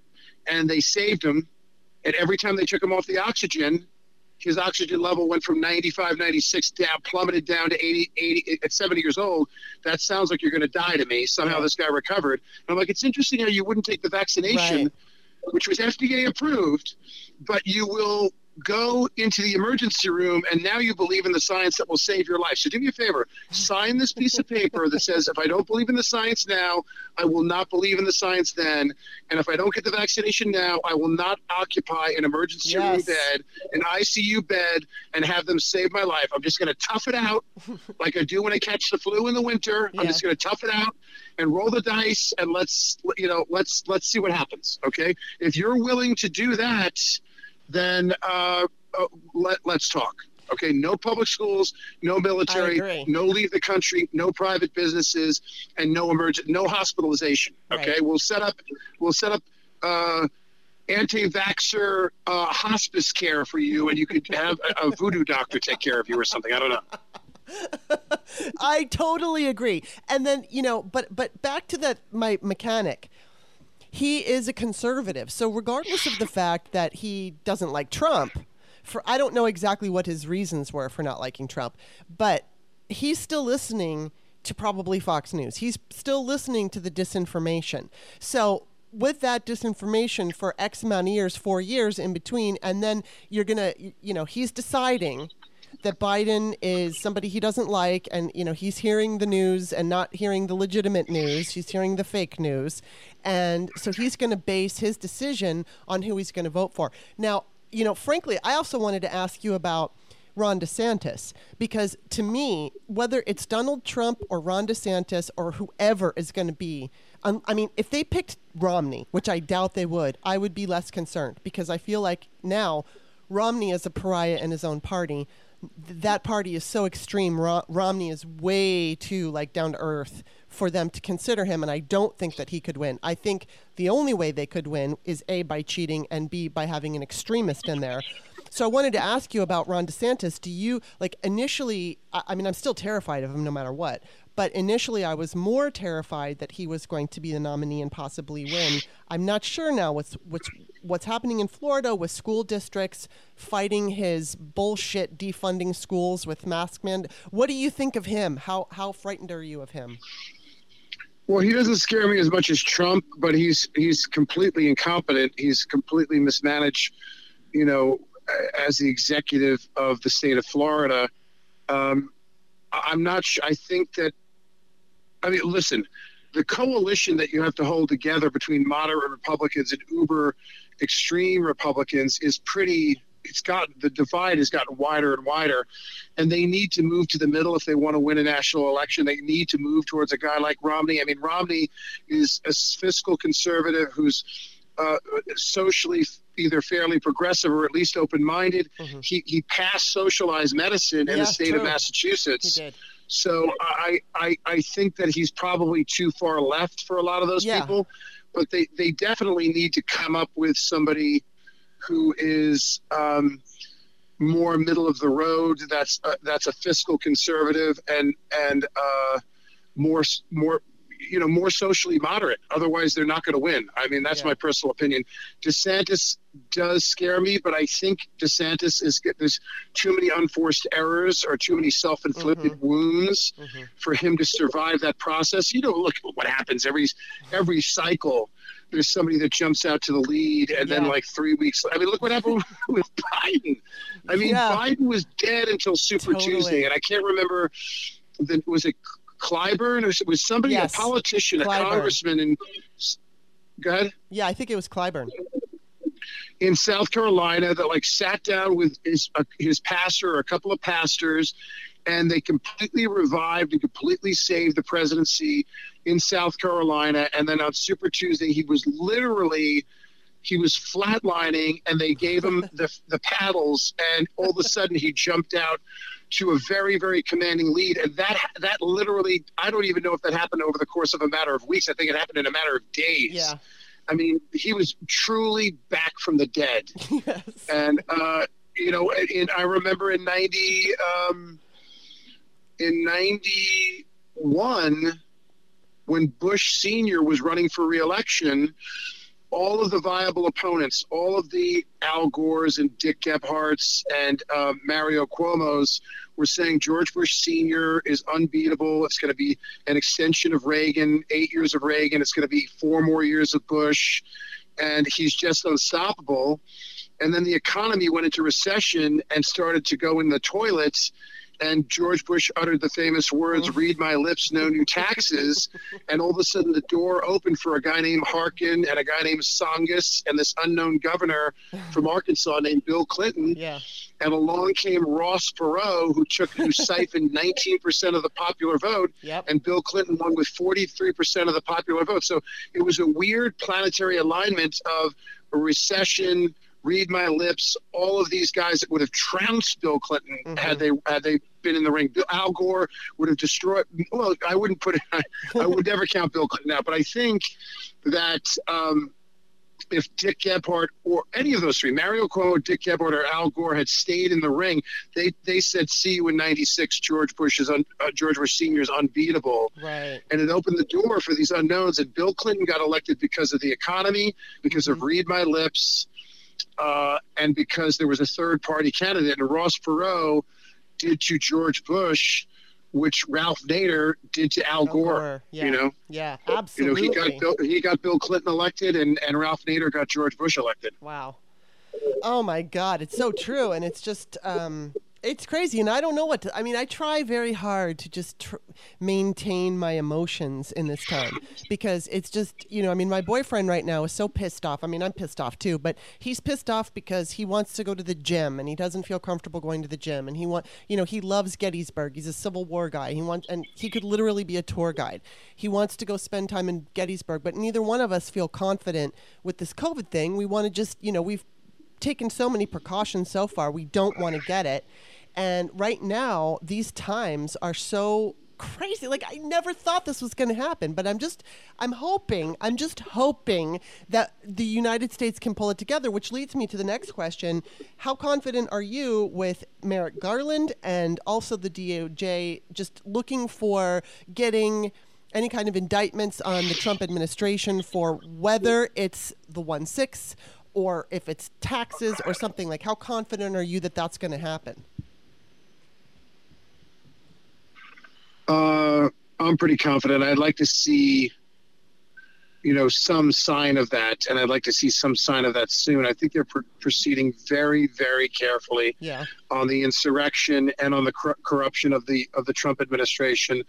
and they saved him. And every time they took him off the oxygen, his oxygen level went from 95, 96 down, plummeted down to 80, 80 at 70 years old. That sounds like you're going to die to me. Somehow this guy recovered. And I'm like, it's interesting how you wouldn't take the vaccination, Right. which was FDA approved, but you will go into the emergency room and now you believe in the science that will save your life. So do me a favor, sign this piece of paper that says if I don't believe in the science now, I will not believe in the science then. And if I don't get the vaccination now, I will not occupy an emergency room bed, an ICU bed, and have them save my life. I'm just going to tough it out like I do when I catch the flu in the winter. I'm just going to tough it out and roll the dice and let's you know let's let's see what happens. Okay, if you're willing to do that, then uh, uh, let let's talk. Okay, no public schools, no military, no leave the country, no private businesses, and no emergent, no hospitalization. Okay, Right. we'll set up we'll set up uh, anti-vaxxer uh, hospice care for you, and you could have a, a voodoo doctor take care of you or something. I don't know. I totally agree. And then, you know, but but back to that my mechanic. He is a conservative. So regardless of the fact that he doesn't like Trump, for I don't know exactly what his reasons were for not liking Trump, but he's still listening to probably Fox News. He's still listening to the disinformation. So with that disinformation for X amount of years, four years in between, and then you're gonna, you know, he's deciding that Biden is somebody he doesn't like, and you know he's hearing the news and not hearing the legitimate news. He's hearing the fake news, and so he's going to base his decision on who he's going to vote for. Now, you know, frankly, I also wanted to ask you about Ron DeSantis because to me, whether it's Donald Trump or Ron DeSantis or whoever is going to be, um, I mean, if they picked Romney, which I doubt they would, I would be less concerned because I feel like now Romney is a pariah in his own party. Th- that party is so extreme. Ro- Romney is way too like down to earth for them to consider him, and I don't think that he could win. I think the only way they could win is a by cheating and b by having an extremist in there. So I wanted to ask you about Ron DeSantis. Do you like initially? I, I mean, I'm still terrified of him no matter what. But initially, I was more terrified that he was going to be the nominee and possibly win. I'm not sure now what's what's what's happening in Florida with school districts fighting his bullshit defunding schools with mask man. What do you think of him? How how frightened are you of him? Well, he doesn't scare me as much as Trump, but he's he's completely incompetent. He's completely mismanaged, you know, as the executive of the state of Florida. Um, I'm not sure. I think that. I mean, listen, the coalition that you have to hold together between moderate Republicans and uber extreme Republicans is pretty. It's got the divide has gotten wider and wider, and they need to move to the middle if they want to win a national election. They need to move towards a guy like Romney. I mean, Romney is a fiscal conservative who's uh, socially either fairly progressive or at least open-minded. Mhm. He he passed socialized medicine in Yeah, the state true. of He Massachusetts. So I, I I think that he's probably too far left for a lot of those Yeah. people, but they they definitely need to come up with somebody who is um, more middle of the road. That's uh, that's a fiscal conservative and and uh, more more you know more socially moderate. Otherwise, they're not going to win. I mean, that's yeah. my personal opinion. DeSantis does scare me, but I think DeSantis is there's too many unforced errors or too many self-inflicted mm-hmm. wounds mm-hmm. for him to survive that process. You know, look what happens every every cycle. There's somebody that jumps out to the lead, and yeah. then like three weeks. I mean, look what happened with Biden. I mean, yeah. Biden was dead until Super totally. Tuesday, and I can't remember. That was it Clyburn or was somebody yes. a politician, Clyburn. a congressman, and go ahead. Yeah, I think it was Clyburn in South Carolina that like sat down with his uh, his pastor or a couple of pastors, and they completely revived and completely saved the presidency in South Carolina. And then on Super Tuesday, he was literally he was flatlining, and they gave him the the paddles, and all of a sudden he jumped out to a very, very commanding lead. And that that literally, I don't even know if that happened over the course of a matter of weeks. I think it happened in a matter of days. Yeah. I mean, he was truly back from the dead. yes. And uh, you know, in, I remember in ninety, um, in ninety one, when Bush Senior was running for reelection all of the viable opponents, all of the Al Gores and Dick Gephardts and uh, Mario Cuomo's were saying George Bush Sr. is unbeatable. It's going to be an extension of Reagan, eight years of Reagan. It's going to be four more years of Bush. And he's just unstoppable. And then the economy went into recession and started to go in the toilets and George Bush uttered the famous words, oh. "Read my lips, no new taxes," and all of a sudden the door opened for a guy named Harkin and a guy named Tsongas and this unknown governor from Arkansas named Bill Clinton. Yeah. And along came Ross Perot, who took who siphoned 19% of the popular vote, yep. and Bill Clinton won with 43% of the popular vote. So it was a weird planetary alignment of a recession read my lips, all of these guys that would have trounced Bill Clinton mm-hmm. had they had they been in the ring. Al Gore would have destroyed. Well, I wouldn't put it. I, I would never count Bill Clinton out, but I think that. Um, if Dick Gephardt or any of those three, Mario Cuomo, Dick Gephardt, or Al Gore had stayed in the ring, they they said, "See you in '96." George Bush is un, uh, George Bush Senior is unbeatable, right? And it opened the door for these unknowns. And Bill Clinton got elected because of the economy, because mm-hmm. of Read My Lips, uh, and because there was a third party candidate, and Ross Perot did to George Bush, which Ralph Nader did to Al, Al Gore, Gore. Yeah. You know, yeah, absolutely. You know, he got Bill, he got Bill Clinton elected, and and Ralph Nader got George Bush elected. Wow. Oh my God, it's so true, and it's just. Um, it's crazy, and I don't know what to. I mean, I try very hard to just tr- maintain my emotions in this time because it's just, you know, I mean, my boyfriend right now is so pissed off. I mean, I'm pissed off too, but he's pissed off because he wants to go to the gym and he doesn't feel comfortable going to the gym, and he want, you know, he loves Gettysburg. He's a Civil War guy. He wants, and he could literally be a tour guide. He wants to go spend time in Gettysburg, but neither one of us feel confident with this COVID thing. We want to just, you know, we've taken so many precautions so far. We don't want to get it. And right now, these times are so crazy. Like I never thought this was going to happen, but I'm just I'm hoping, I'm just hoping that the United States can pull it together, which leads me to the next question. How confident are you with Merrick Garland and also the DOJ just looking for getting any kind of indictments on the Trump administration for whether it's the 1 6 or if it's taxes or something like how confident are you that that's going to happen? Uh, I'm pretty confident. I'd like to see, you know, some sign of that, and I'd like to see some sign of that soon. I think they're pr- proceeding very, very carefully yeah. on the insurrection and on the cor- corruption of the of the Trump administration.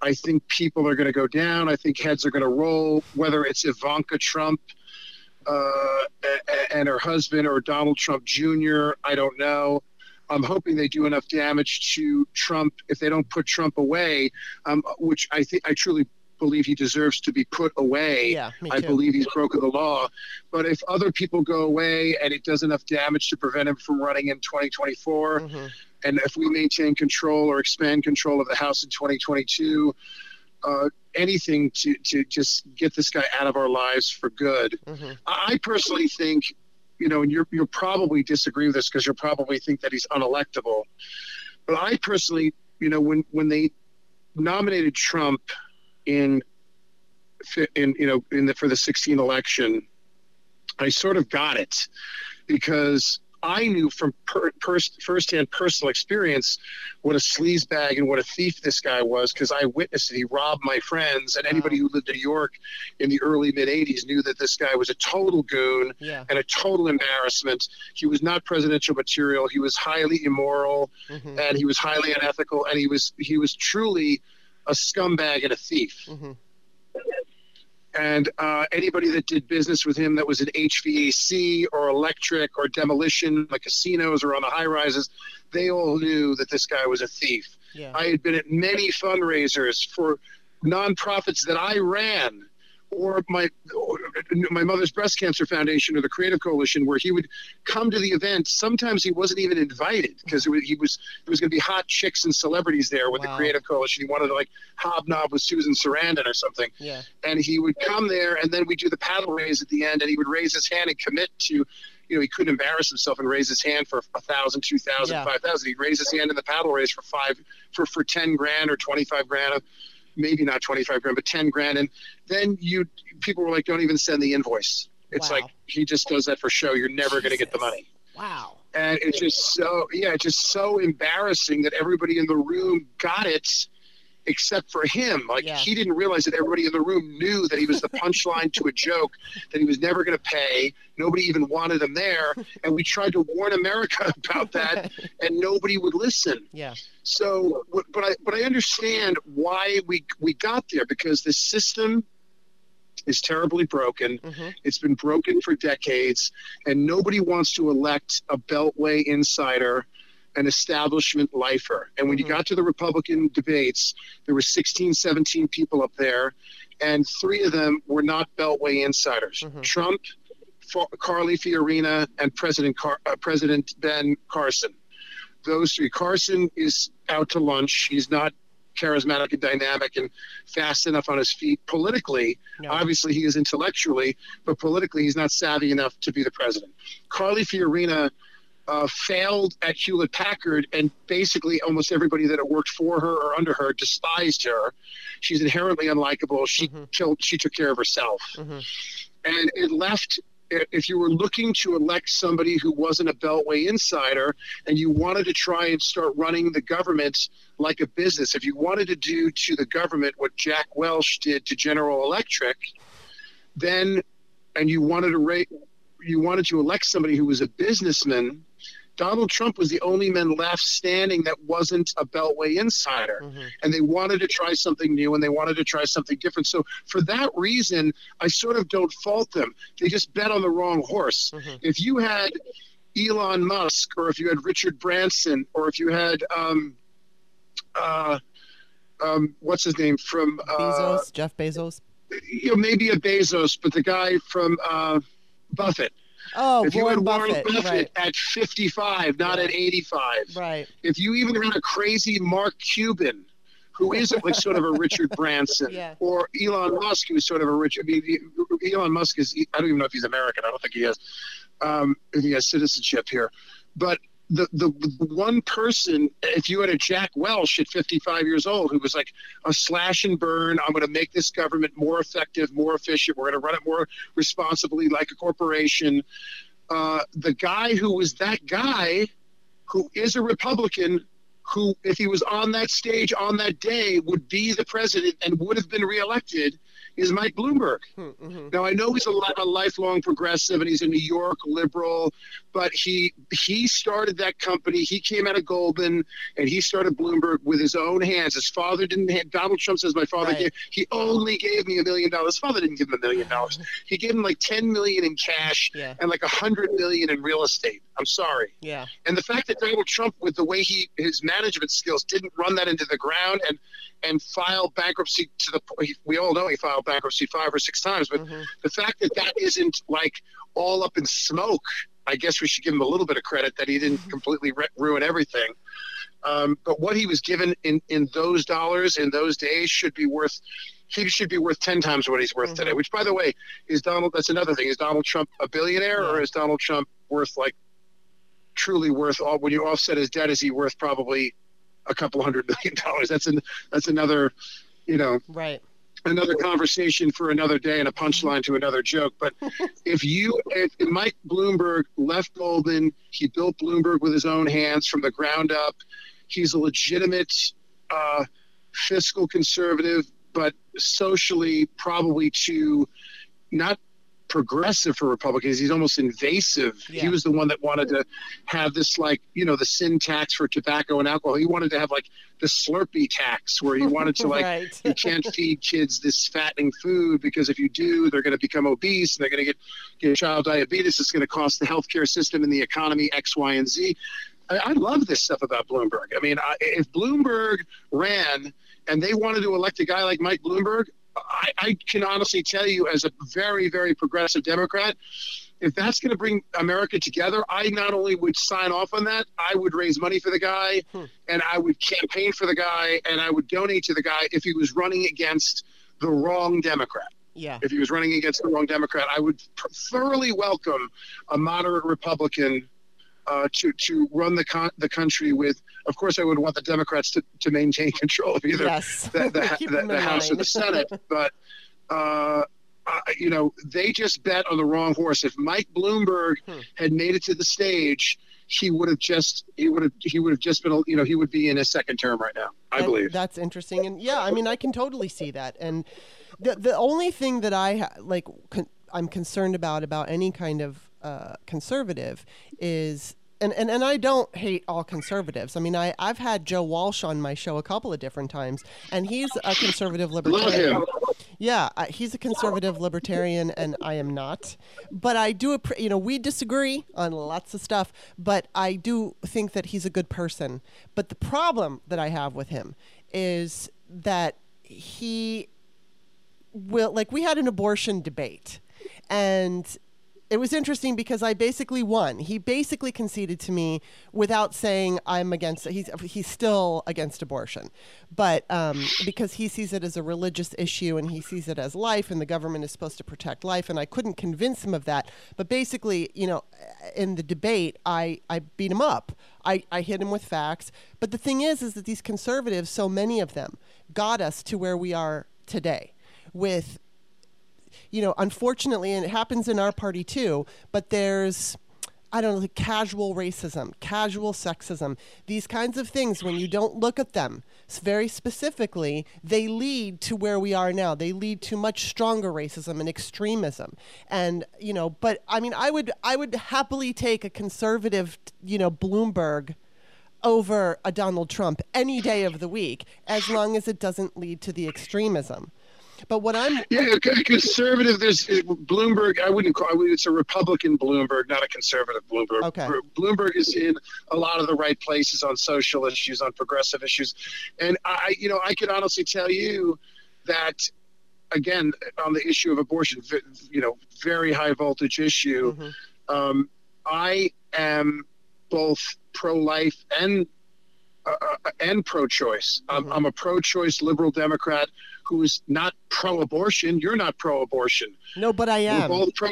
I think people are going to go down. I think heads are going to roll. Whether it's Ivanka Trump. Uh, and her husband or Donald Trump Jr. I don't know. I'm hoping they do enough damage to Trump if they don't put Trump away, um, which I think I truly believe he deserves to be put away. Yeah, I believe he's broken the law. But if other people go away and it does enough damage to prevent him from running in 2024, mm-hmm. and if we maintain control or expand control of the House in 2022, uh, anything to, to just get this guy out of our lives for good. Mm-hmm. I personally think you know, and you're you'll probably disagree with this because you'll probably think that he's unelectable. But I personally, you know, when when they nominated Trump in in you know in the for the 16 election, I sort of got it because I knew from per, per, firsthand personal experience what a sleazebag and what a thief this guy was because I witnessed it. He robbed my friends, and anybody who lived in New York in the early mid 80s knew that this guy was a total goon Yeah. and a total embarrassment. He was not presidential material. He was highly immoral Mhm. and he was highly unethical, and he was he was truly a scumbag and a thief. Mhm. And uh, anybody that did business with him that was in HVAC or electric or demolition, the casinos or on the high rises, they all knew that this guy was a thief. Yeah. I had been at many fundraisers for nonprofits that I ran, or my or my mother's breast cancer foundation or the Creative Coalition, where he would come to the event. Sometimes he wasn't even invited because he was there was going to be hot chicks and celebrities there with Wow. the Creative Coalition. He wanted to like hobnob with Susan Sarandon or something yeah. and he would come there and then we'd do the paddle raise at the end and he would raise his hand and commit to you know he couldn't embarrass himself and raise his hand for a thousand two thousand Yeah. five thousand he'd raise his hand in the paddle raise for five for for 10 grand or 25 grand maybe not 25 grand but 10 grand. And then you people were like don't even send the invoice. It's Wow. like he just does that for show. You're never going to get the money. Wow. and it's just so yeah it's just so embarrassing that everybody in the room got it except for him. Like Yeah. he didn't realize that everybody in the room knew that he was the punchline to a joke that he was never going to pay. Nobody even wanted him there. And we tried to warn america about that and nobody would listen. Yeah. so but but i but i understand why we we got there because the system is terribly broken. Hmm it's been broken for decades, and nobody wants to elect a Beltway insider, an establishment lifer. And when Mhm. you got to the Republican debates, there were 16, 17 people up there, and three of them were not Beltway insiders Mhm. Trump, Carly Fiorina, and President, Car- uh, President Ben Carson. Those three. Carson is out to lunch. He's not charismatic and dynamic and fast enough on his feet politically No. Obviously, he is intellectually, but politically, he's not savvy enough to be the president. Carly Fiorina uh, failed at Hewlett Packard, and basically, almost everybody that had worked for her or under her despised her. She's inherently unlikable. She Mhm. killed. She took care of herself, Mhm. and it left. If you were looking to elect somebody who wasn't a Beltway insider and you wanted to try and start running the government like a business, if you wanted to do to the government what Jack Welch did to General Electric, then and you wanted to rate you wanted to elect somebody who was a businessman donald trump was the only man left standing that wasn't a beltway insider Mhm. and they wanted to try something new and they wanted to try something different so for that reason i sort of don't fault them they just bet on the wrong horse Mhm. if you had elon musk or if you had richard branson or if you had um uh um, what's his name from uh, Bezos, Jeff Bezos. you know, maybe a Bezos, but the guy from uh, Buffett. Oh, if you had Warren Buffett. Buffett Right. at 55, not Yeah. at 85. Right. If you even had a crazy Mark Cuban, who is like sort of a Richard Branson, Yeah. or Elon Musk, who's sort of a Richard. I mean, Elon Musk is. I don't even know if he's American. I don't think he has. Um, if he has citizenship here, but. The, the one person, if you had a Jack Welch at 55 years old who was like a slash and burn, I'm going to make this government more effective, more efficient. We're going to run it more responsibly, like a corporation. Uh, the guy who was that guy, who is a Republican, who, if he was on that stage on that day, would be the president and would have been reelected, is Mike Bloomberg. Mm-hmm. Now I know he's a, a lifelong progressive and he's a New York liberal, but he he started that company. He came out of Goldman and he started Bloomberg with his own hands. His father didn't. Have, Donald Trump says my father Right. gave. He only gave me a million dollars. His father didn't give him a million dollars. He gave him like ten million in cash Yeah. and like a hundred million in real estate. I'm sorry. Yeah. And the fact that Donald Trump, with the way he his management skills, didn't run that into the ground and and file bankruptcy to the point we all know he filed bankruptcy five or six times, but Mhm. the fact that that isn't like all up in smoke, I guess we should give him a little bit of credit that he didn't completely re- ruin everything. Um, but what he was given in, in those dollars in those days should be worth he should be worth 10 times what he's worth mm-hmm. today which by the way is donald that's another thing is donald trump a billionaire yeah. or is donald trump worth like truly worth all when you offset his debt is he worth probably a couple hundred million dollars that's an that's another you know right another conversation for another day and a punchline to another joke. But if you, if Mike Bloomberg left Goldman, he built Bloomberg with his own hands from the ground up. He's a legitimate uh, fiscal conservative, but socially probably too not progressive for Republicans. He's almost invasive. Yeah. He was the one that wanted to have this, like, you know, the sin tax for tobacco and alcohol. He wanted to have, like, the Slurpee tax, where he wanted to, like, right. you can't feed kids this fattening food because if you do, they're going to become obese and they're going to get, get child diabetes. It's going to cost the healthcare system and the economy X, Y, and Z. I, I love this stuff about Bloomberg. I mean, I, if Bloomberg ran and they wanted to elect a guy like Mike Bloomberg, I, I can honestly tell you, as a very, very progressive Democrat, if that's going to bring America together, I not only would sign off on that, I would raise money for the guy, hmm. and I would campaign for the guy, and I would donate to the guy if he was running against the wrong Democrat. Yeah. If he was running against the wrong Democrat, I would thoroughly welcome a moderate Republican uh, to to run the con- the country with. Of course, I would want the Democrats to, to maintain control of either yes. the, the, the, the House or the Senate, but. Uh, uh, you know, they just bet on the wrong horse. If Mike Bloomberg hmm. had made it to the stage, he would have just he would have he would have just been you know he would be in his second term right now. I and believe that's interesting, and yeah, I mean, I can totally see that. And the the only thing that I like con- I'm concerned about about any kind of uh, conservative is and, and, and I don't hate all conservatives. I mean, I, I've had Joe Walsh on my show a couple of different times, and he's a conservative libertarian. Yeah, I, he's a conservative libertarian, and I am not. But I do, you know, we disagree on lots of stuff, but I do think that he's a good person. But the problem that I have with him is that he will, like, we had an abortion debate, and it was interesting because I basically won. He basically conceded to me without saying I'm against. He's he's still against abortion, but um, because he sees it as a religious issue and he sees it as life, and the government is supposed to protect life, and I couldn't convince him of that. But basically, you know, in the debate, I I beat him up. I, I hit him with facts. But the thing is, is that these conservatives, so many of them, got us to where we are today with you know, unfortunately, and it happens in our party too, but there's, I don't know, casual racism, casual sexism, these kinds of things, when you don't look at them very specifically, they lead to where we are now. They lead to much stronger racism and extremism. And, you know, but I mean, I would, I would happily take a conservative, you know, Bloomberg over a Donald Trump any day of the week, as long as it doesn't lead to the extremism. But what I'm yeah, conservative. There's Bloomberg. I wouldn't call. it's a Republican Bloomberg, not a conservative Bloomberg. Okay. Bloomberg is in a lot of the right places on social issues, on progressive issues, and I, you know, I could honestly tell you that again on the issue of abortion, you know, very high voltage issue. Mm-hmm. Um, I am both pro-life and uh, uh and pro-choice. Mm-hmm. I'm a pro-choice liberal Democrat who's not pro-abortion. You're not pro-abortion. No, but I am. We're both pro.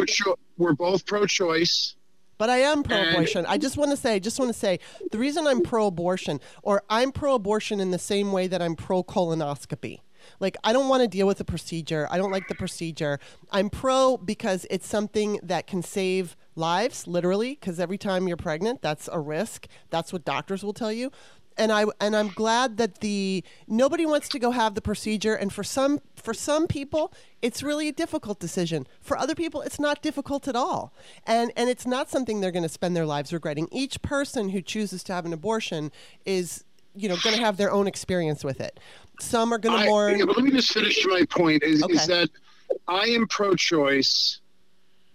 We're both pro-choice. But I am pro-abortion. I just want to say, I just want to say, the reason I'm pro-abortion, or I'm pro-abortion in the same way that I'm pro-colonoscopy. Like I don't want to deal with the procedure. I don't like the procedure. I'm pro because it's something that can save lives, literally. Because every time you're pregnant, that's a risk. That's what doctors will tell you and I and I'm glad that the nobody wants to go have the procedure and for some for some people it's really a difficult decision. For other people it's not difficult at all. And and it's not something they're going to spend their lives regretting. Each person who chooses to have an abortion is you know going to have their own experience with it. Some are going to mourn yeah, but let me just finish my point is, okay. is that I am pro choice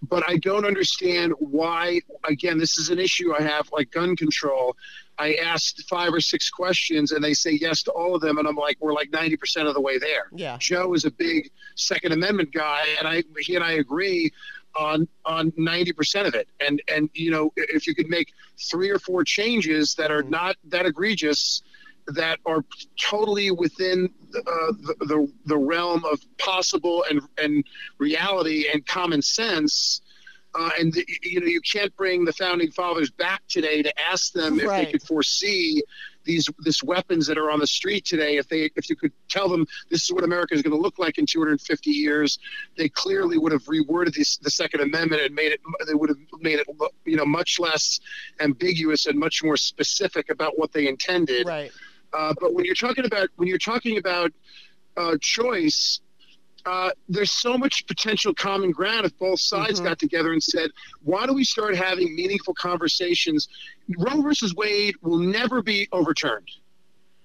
but I don't understand why. Again, this is an issue I have, like gun control. I asked five or six questions, and they say yes to all of them, and I'm like, we're like 90% of the way there. Yeah. Joe is a big Second Amendment guy, and I he and I agree. on on 90% of it and and you know if you could make three or four changes that are mm-hmm. not that egregious that are totally within uh, the, the the realm of possible and and reality and common sense uh, and you know you can't bring the founding fathers back today to ask them if Right. they could foresee these this weapons that are on the street today if they if you could tell them this is what america is going to look like in 250 years they clearly would have reworded this, the second amendment and made it they would have made it you know much less ambiguous and much more specific about what they intended Right. Uh, but when you're talking about when you're talking about uh, choice, uh, there's so much potential common ground if both sides Mhm. got together and said, "Why don't we start having meaningful conversations?" Roe versus Wade will never be overturned.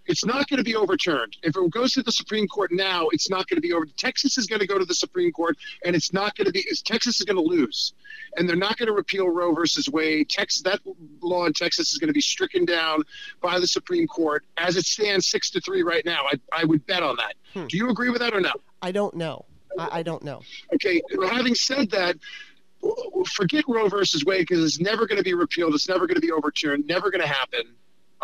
It's not going to be overturned. If it goes to the Supreme Court now, it's not going to be over. Texas is going to go to the Supreme Court, and it's not going to be. Texas is going to lose, and they're not going to repeal Roe versus Wade. Texas, that law in Texas is going to be stricken down by the Supreme Court as it stands, six to three right now. I, I would bet on that. Hmm. Do you agree with that or no? I don't know. I, I don't know. Okay. Having said that, forget Roe versus Wade because it's never going to be repealed. It's never going to be overturned. Never going to happen.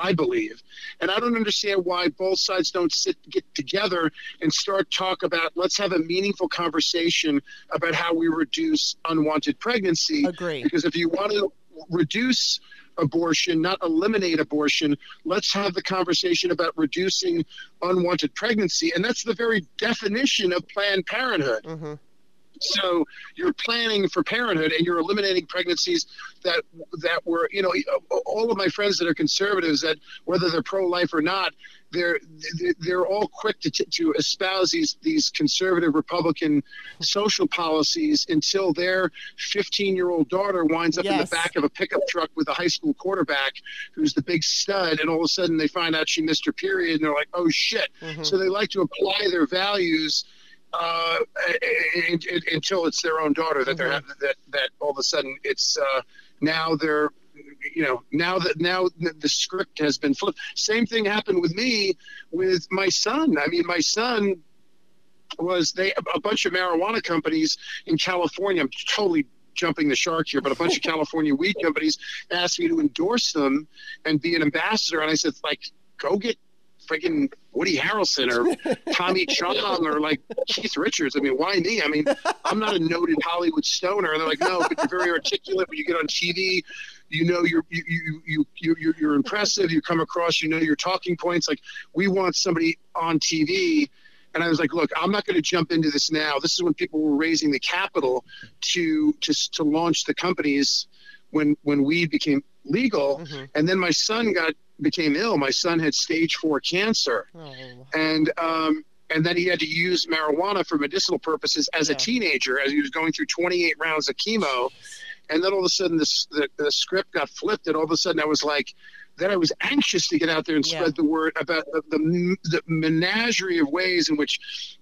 I believe, and I don't understand why both sides don't sit get together and start talk about. Let's have a meaningful conversation about how we reduce unwanted pregnancy. Agree. Because if you want to reduce abortion, not eliminate abortion, let's have the conversation about reducing unwanted pregnancy. And that's the very definition of Planned Parenthood. hmm So you're planning for parenthood and you're eliminating pregnancies that that were, you know, all of my friends that are conservatives that whether they're pro-life or not, they're they're all quick to, to espouse these these conservative Republican social policies until their 15 year old daughter winds up in the back of a pickup truck with a high school quarterback who's the big stud, and all of a sudden they find out she missed her period, and they're like, oh shit. hmm So they like to apply their values uh, in- in- until it's their own daughter that they're that that all of a sudden it's uh, now they're you know now that now the the script has been flipped. Same thing happened with me with my son. I mean, my son was they a bunch of marijuana companies in California. I'm totally jumping the shark here, but a bunch of California weed companies asked me to endorse them and be an ambassador, and I said like go get freaking Woody Harrelson or Tommy Chong or like Keith Richards. I mean, why me? I mean, I'm not a noted Hollywood stoner. And they're like, no, but you're very articulate. When you get on TV, you know you're you you you you you're, you're impressive. You come across, you know your talking points. Like we want somebody on TV. And I was like, look, I'm not going to jump into this now. This is when people were raising the capital to to to launch the companies when when weed became legal. hmm And then my son got became ill. My son had stage four cancer, Oh. and um, and then he had to use marijuana for medicinal purposes as Yeah. a teenager, as he was going through 28 rounds of chemo. And then all of a sudden, this the, the script got flipped, and all of a sudden, I was like. Then I was anxious to get out there and Yeah. spread the word about the, the, the menagerie of ways in which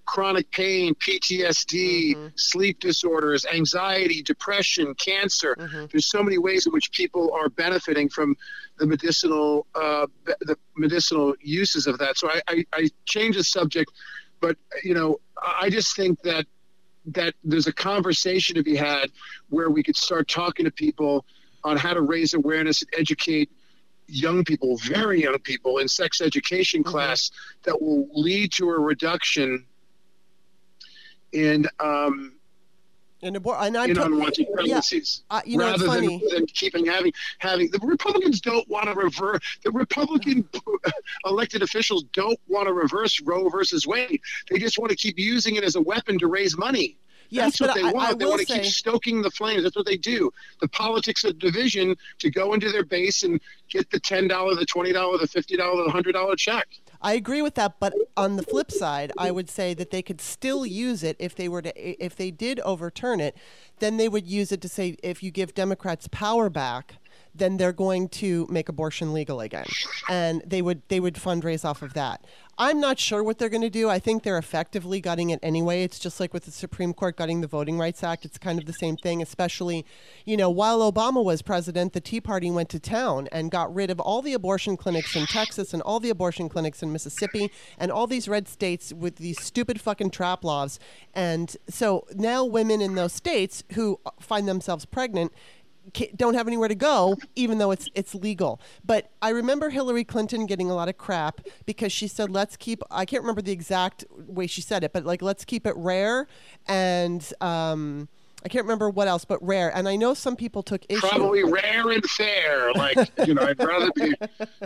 chronic pain, PTSD, Mhm. sleep disorders, anxiety, depression, cancer, hmm there's so many ways in which people are benefiting from the medicinal uh, the medicinal uses of that. So I, I, I changed the subject, but you know I just think that that there's a conversation to be had where we could start talking to people on how to raise awareness and educate young people, very young people in sex education Mhm. class that will lead to a reduction in um, And, abor- and I'm in to- unwanted yeah, pregnancies uh, you know, it's rather funny. than, than keeping having having the Republicans don't want to reverse the Republican elected officials don't want to reverse Roe versus Wade. They just want to keep using it as a weapon to raise money. Yes, That's what they I, want. I they want to say, keep stoking the flames. That's what they do. The politics of division to go into their base and get the ten dollar, the twenty dollar, the fifty dollar, the hundred dollar check. I agree with that, but on the flip side, I would say that they could still use it if they were to if they did overturn it, then they would use it to say if you give Democrats power back, then they're going to make abortion legal again, and they would they would fundraise off of that. I'm not sure what they're going to do. I think they're effectively gutting it anyway. It's just like with the Supreme Court gutting the Voting Rights Act. It's kind of the same thing, especially, you know, while Obama was president, the Tea Party went to town and got rid of all the abortion clinics in Texas and all the abortion clinics in Mississippi and all these red states with these stupid fucking trap laws. And so now women in those states who find themselves pregnant don't have anywhere to go, even though it's it's legal. But I remember Hillary Clinton getting a lot of crap because she said, "Let's keep." I can't remember the exact way she said it, but like, "Let's keep it rare," and um, I can't remember what else, but rare. And I know some people took issue. Probably rare and fair. Like, you know, I'd rather be,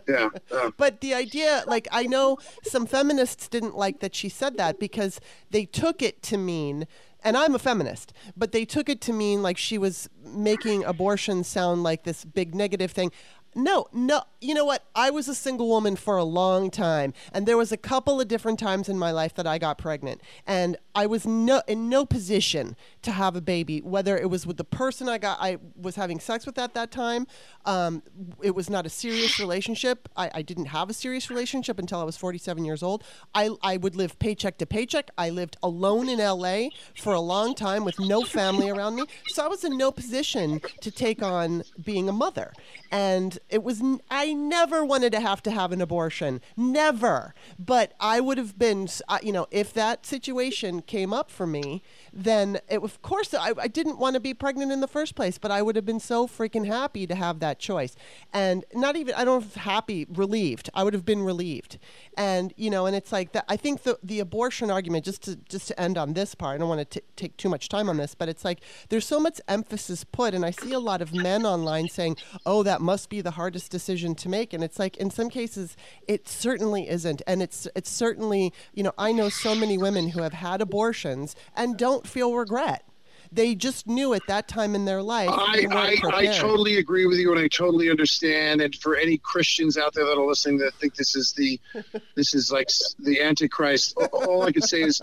yeah. Uh. But the idea, like, I know some feminists didn't like that she said that because they took it to mean and I'm a feminist, but they took it to mean like she was making abortion sound like this big negative thing. No, no. You know what? I was a single woman for a long time, and there was a couple of different times in my life that I got pregnant, and I was no in no position to have a baby. Whether it was with the person I got, I was having sex with at that time. Um, it was not a serious relationship. I, I didn't have a serious relationship until I was 47 years old. I I would live paycheck to paycheck. I lived alone in L.A. for a long time with no family around me, so I was in no position to take on being a mother, and it was I never wanted to have to have an abortion, never. But I would have been, you know, if that situation came up for me, then it, of course I, I didn't want to be pregnant in the first place, but I would have been so freaking happy to have that choice, and not even I don't happy relieved. I would have been relieved, and you know, and it's like that. I think the the abortion argument, just to just to end on this part, I don't want to take too much time on this, but it's like there's so much emphasis put, and I see a lot of men online saying, "Oh, that must be the hardest decision to make," and it's like in some cases it certainly isn't, and it's it's certainly you know I know so many women who have had abortions and don't feel regret. They just knew at that time in their life. I, I, I, totally agree with you, and I totally understand. And for any Christians out there that are listening that think this is the, this is like the Antichrist, all I can say is,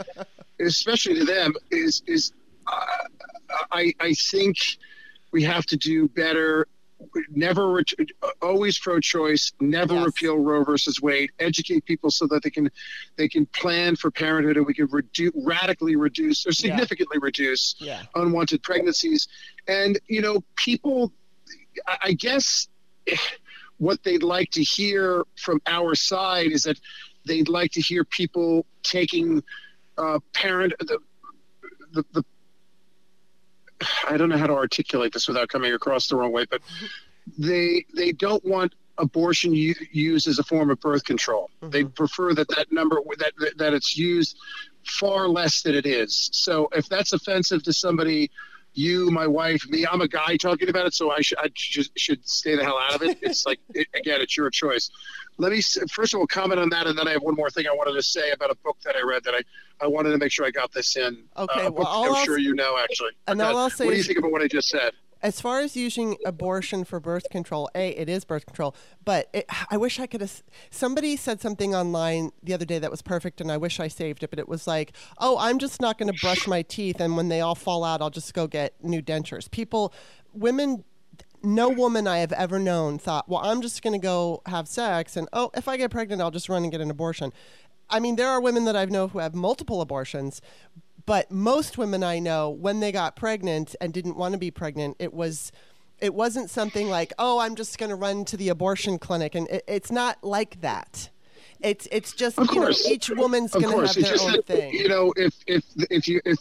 especially to them, is is uh, I I think we have to do better never always pro-choice never yes. repeal roe versus wade educate people so that they can they can plan for parenthood and we can reduce radically reduce or significantly yeah. reduce yeah. unwanted pregnancies and you know people i guess what they'd like to hear from our side is that they'd like to hear people taking uh, parent the, the, the I don't know how to articulate this without coming across the wrong way, but they they don't want abortion u- used as a form of birth control. Mm-hmm. They prefer that that number that that it's used far less than it is. So if that's offensive to somebody, you, my wife, me, I'm a guy talking about it, so I should I should, should stay the hell out of it. It's like it, again, it's your choice. Let me first of all comment on that, and then I have one more thing I wanted to say about a book that I read that I, I wanted to make sure I got this in. Okay, uh, well, I'm sure you know actually. And all I'll say what do you think about what I just said? As far as using abortion for birth control, a it is birth control, but it, I wish I could have. Somebody said something online the other day that was perfect, and I wish I saved it. But it was like, oh, I'm just not going to brush my teeth, and when they all fall out, I'll just go get new dentures. People, women. No woman I have ever known thought, well, I'm just going to go have sex, and oh, if I get pregnant, I'll just run and get an abortion. I mean, there are women that I've known who have multiple abortions, but most women I know, when they got pregnant and didn't want to be pregnant, it was it wasn't something like, oh, I'm just going to run to the abortion clinic, and it, it's not like that. It's it's just of you know each woman's going to have their own that, thing. You know, if if if you if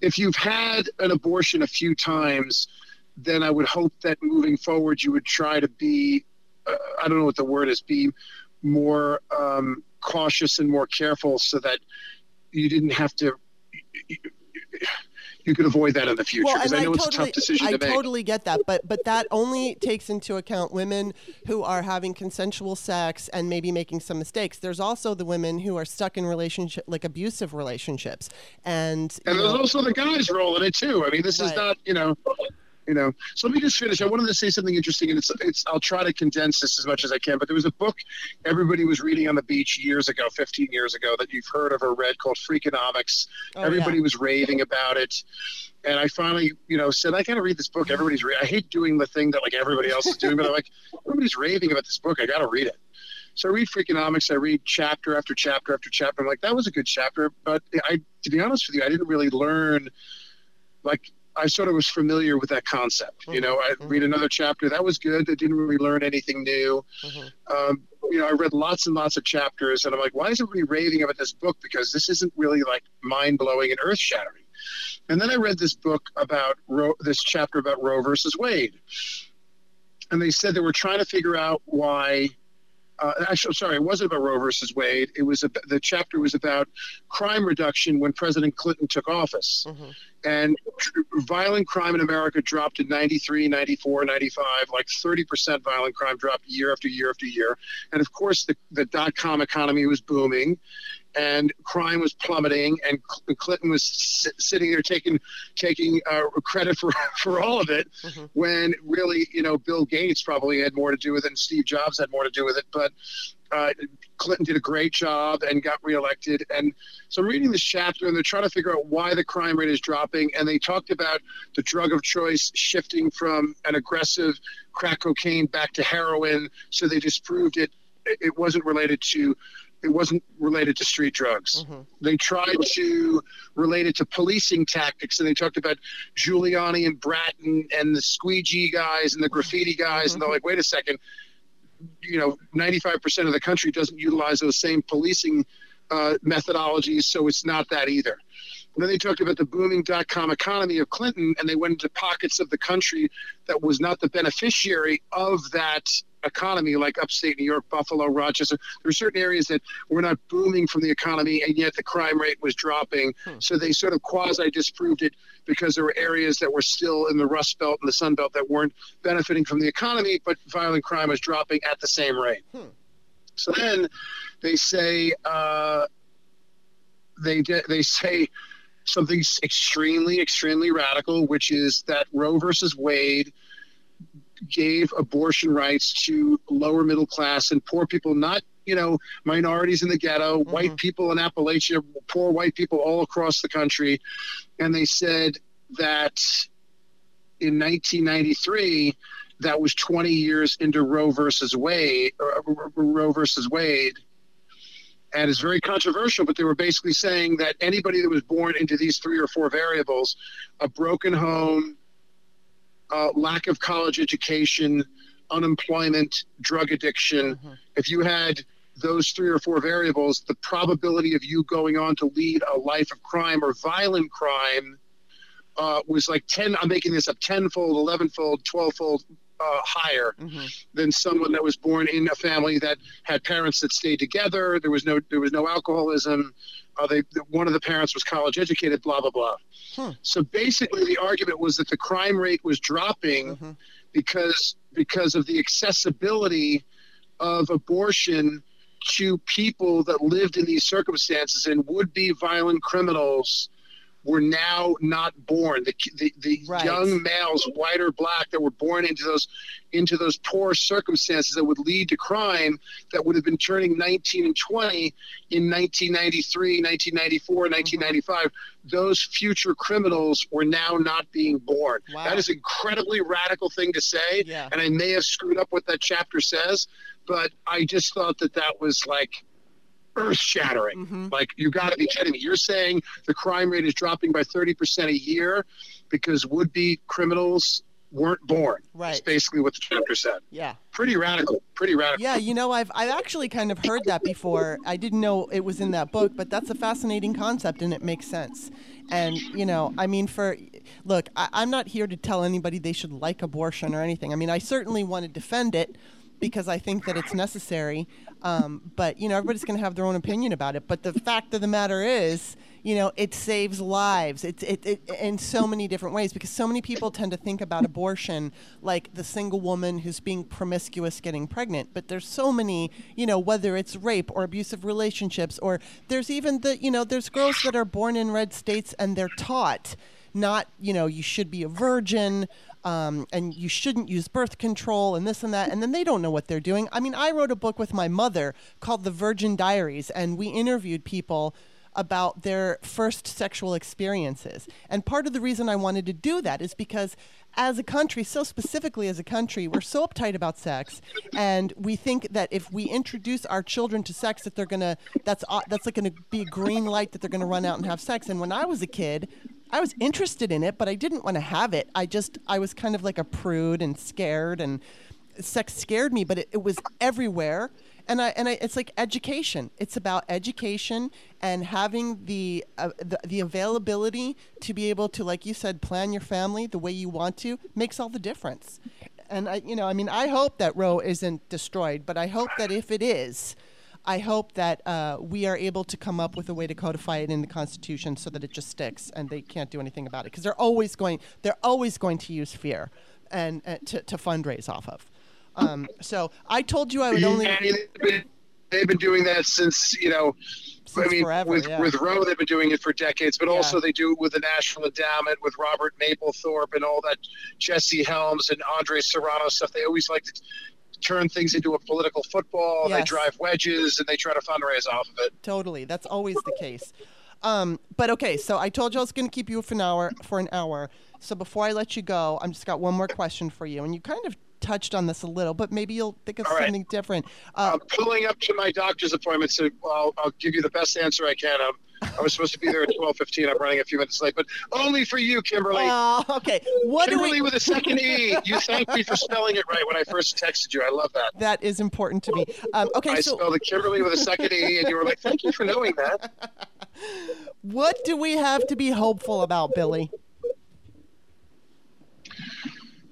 if you've had an abortion a few times, then I would hope that moving forward you would try to be uh, I don't know what the word is be more um, cautious and more careful so that you didn't have to. You, could avoid that in the future because well, I know I it's totally, a tough decision I to make. I totally get that, but but that only takes into account women who are having consensual sex and maybe making some mistakes. There's also the women who are stuck in relationship like abusive relationships, and and there's know, also the guys role in it too. I mean, this right. is not you know you know. So let me just finish. I wanted to say something interesting, and it's it's. I'll try to condense this as much as I can. But there was a book everybody was reading on the beach years ago, 15 years ago, that you've heard of or read called Freakonomics. Oh, everybody yeah. was raving about it, and I finally, you know, said I got to read this book. Everybody's. Re- I hate doing the thing that like everybody else is doing, but I'm like, everybody's raving about this book. I got to read it. So I read Freakonomics. I read chapter after chapter after chapter. I'm like, that was a good chapter, but I, to be honest with you, I didn't really learn. Like, I sort of was familiar with that concept. You know, I read another chapter. That was good. I didn't really learn anything new. Mhm. Um, you know, I read lots and lots of chapters, and I'm like, why is everybody raving about this book? Because this isn't really like mind blowing and earth shattering. And then I read this book about Roe, this chapter about Roe versus Wade, and they said they were trying to figure out why. Uh, actually, sorry, it wasn't about Roe versus Wade. It was the chapter was about crime reduction when President Clinton took office Mhm. and tr- violent crime in America dropped in 93, 94, 95, like 30% violent crime dropped year after year after year. And of course, the, the dot com economy was booming and crime was plummeting and Clinton was s- sitting there taking taking uh, credit for, for all of it Mhm. when really, you know, Bill Gates probably had more to do with it and Steve Jobs had more to do with it. But uh, Clinton did a great job and got reelected. And so I'm reading this chapter and they're trying to figure out why the crime rate is dropping. And they talked about the drug of choice shifting from an aggressive crack cocaine back to heroin. So they disproved it. It wasn't related to. It wasn't related to street drugs. Mhm. They tried to relate it to policing tactics, and they talked about Giuliani and Bratton and the squeegee guys and the graffiti guys, and they're like, wait a second, you know, 95% of the country doesn't utilize those same policing uh, methodologies, so it's not that either. And then they talked about the booming dot com economy of Clinton, and they went into pockets of the country that was not the beneficiary of that economy, like upstate New York, Buffalo, Rochester. There were certain areas that were not booming from the economy, and yet the crime rate was dropping. Hmm. So they sort of quasi disproved it because there were areas that were still in the Rust Belt and the Sun Belt that weren't benefiting from the economy, but violent crime was dropping at the same rate. Hmm. So then they say uh, they de- they say something extremely extremely radical, which is that Roe versus Wade gave abortion rights to lower middle class and poor people, not you know minorities in the ghetto, mm-hmm. white people in Appalachia, poor white people all across the country, and they said that in 1993 that was 20 years into Roe versus Wade, or Roe versus Wade, and it's very controversial. But they were basically saying that anybody that was born into these three or four variables, a broken home, uh, lack of college education, unemployment, drug addiction, Mhm. if you had those three or four variables, the probability of you going on to lead a life of crime or violent crime uh, was like 10, I'm making this up, tenfold, 11fold, 12fold uh, higher Mhm. than someone that was born in a family that had parents that stayed together. There was no, there was no alcoholism. Uh, they, one of the parents was college educated, blah, blah, blah. Hmm. So basically the argument was that the crime rate was dropping Mhm. because because of the accessibility of abortion to people that lived in these circumstances and would be violent criminals were now not born the the, the Right. young males white or black that were born into those into those poor circumstances that would lead to crime that would have been turning 19 and 20 in 1993 1994 1995 mm-hmm. those future criminals were now not being born Wow. that is an incredibly radical thing to say Yeah. and I may have screwed up what that chapter says, but I just thought that that was like earth shattering. Mhm. Like, you got to be kidding me. You're saying the crime rate is dropping by 30% a year because would be criminals weren't born. Right. That's basically what the chapter said. Yeah. Pretty radical. Pretty radical. Yeah, you know, I've I've actually kind of heard that before. I didn't know it was in that book, but that's a fascinating concept and it makes sense. And you know, I mean, for look, I, I'm not here to tell anybody they should like abortion or anything. I mean, I certainly want to defend it because I think that it's necessary. Um, but you know, everybody's going to have their own opinion about it. But the fact of the matter is, you know, it saves lives. It's it, it in so many different ways because so many people tend to think about abortion like the single woman who's being promiscuous getting pregnant. But there's so many, you know, whether it's rape or abusive relationships, or there's even the, you know, there's girls that are born in red states and they're taught not you know you should be a virgin um, and you shouldn't use birth control and this and that and then they don't know what they're doing i mean i wrote a book with my mother called the virgin diaries and we interviewed people about their first sexual experiences and part of the reason i wanted to do that is because as a country, so specifically as a country, we're so uptight about sex, and we think that if we introduce our children to sex, that they're gonna that's uh, that's like gonna be a green light that they're gonna run out and have sex. And when I was a kid, I was interested in it, but I didn't want to have it. I just I was kind of like a prude and scared, and sex scared me, but it, it was everywhere and I and I, it's like education. It's about education and having the, uh, the the availability to be able to, like you said, plan your family the way you want to makes all the difference. And I, you know, I mean, I hope that Roe isn't destroyed, but I hope that if it is, I hope that uh, we are able to come up with a way to codify it in the Constitution so that it just sticks and they can't do anything about it because they're always going they're always going to use fear and uh, to, to fundraise off of. Um, so I told you I would only. Yeah, they've, been, they've been doing that since you know. Since I mean, forever, with yeah. with Roe, they've been doing it for decades, but Yeah. also they do it with the National Endowment, with Robert Mapplethorpe, and all that Jesse Helms and Andre Serrano stuff. They always like to turn things into a political football. They drive wedges and they try to fundraise off of it. Totally. That's always the case. Um, but okay, so I told you I was going to keep you for an hour. For an hour. So before I let you go, I'm just got one more question for you, and you kind of touched on this a little, but maybe you'll think of All right. something different. Uh, I'm pulling up to my doctor's appointment, so I'll, I'll give you the best answer I can. I'm, I was supposed to be there at 12:15. I'm running a few minutes late, but only for you, Kimberley. oh, okay. What Kimberley we? with a second E. You thanked me for spelling it right when I first texted you. I love that. That is important to me. Um, okay, I so spelled it Kimberley with a second E, and you were like, "Thank you for knowing that." what do we have to be hopeful about, Billy?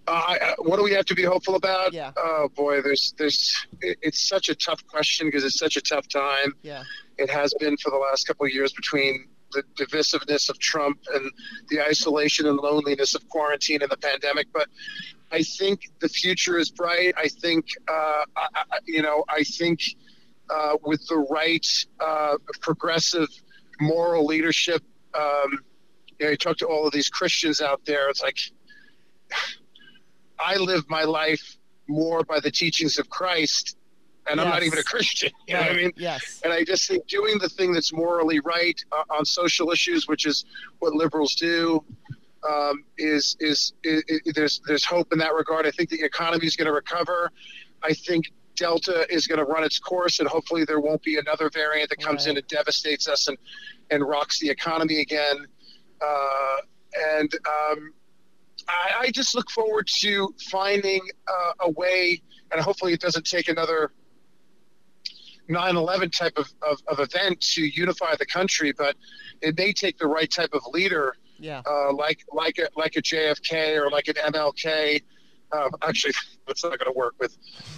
Uh, what do we have to be hopeful about? Yeah. Oh boy, there's there's it's such a tough question because it's such a tough time. Yeah. It has been for the last couple of years between the divisiveness of Trump and the isolation and loneliness of quarantine and the pandemic. But I think the future is bright. I think uh, I, I, you know I think uh, with the right uh, progressive moral leadership. Um, you know, you talk to all of these Christians out there. It's like I live my life more by the teachings of Christ, and I'm not even a Christian. You know what I mean? Yes. And I just think doing the thing that's morally right uh, on social issues, which is what liberals do, um, is, is is there's there's hope in that regard. I think the economy is going to recover. I think Delta is going to run its course, and hopefully there won't be another variant that comes in and devastates us and and rocks the economy again. Uh, and um, I, I just look forward to finding uh, a way, and hopefully it doesn't take another 9/11 type of, of, of event to unify the country, but it may take the right type of leader, Yeah. uh, like like a like a JFK or like an MLK. Uh, actually, that's not going to work with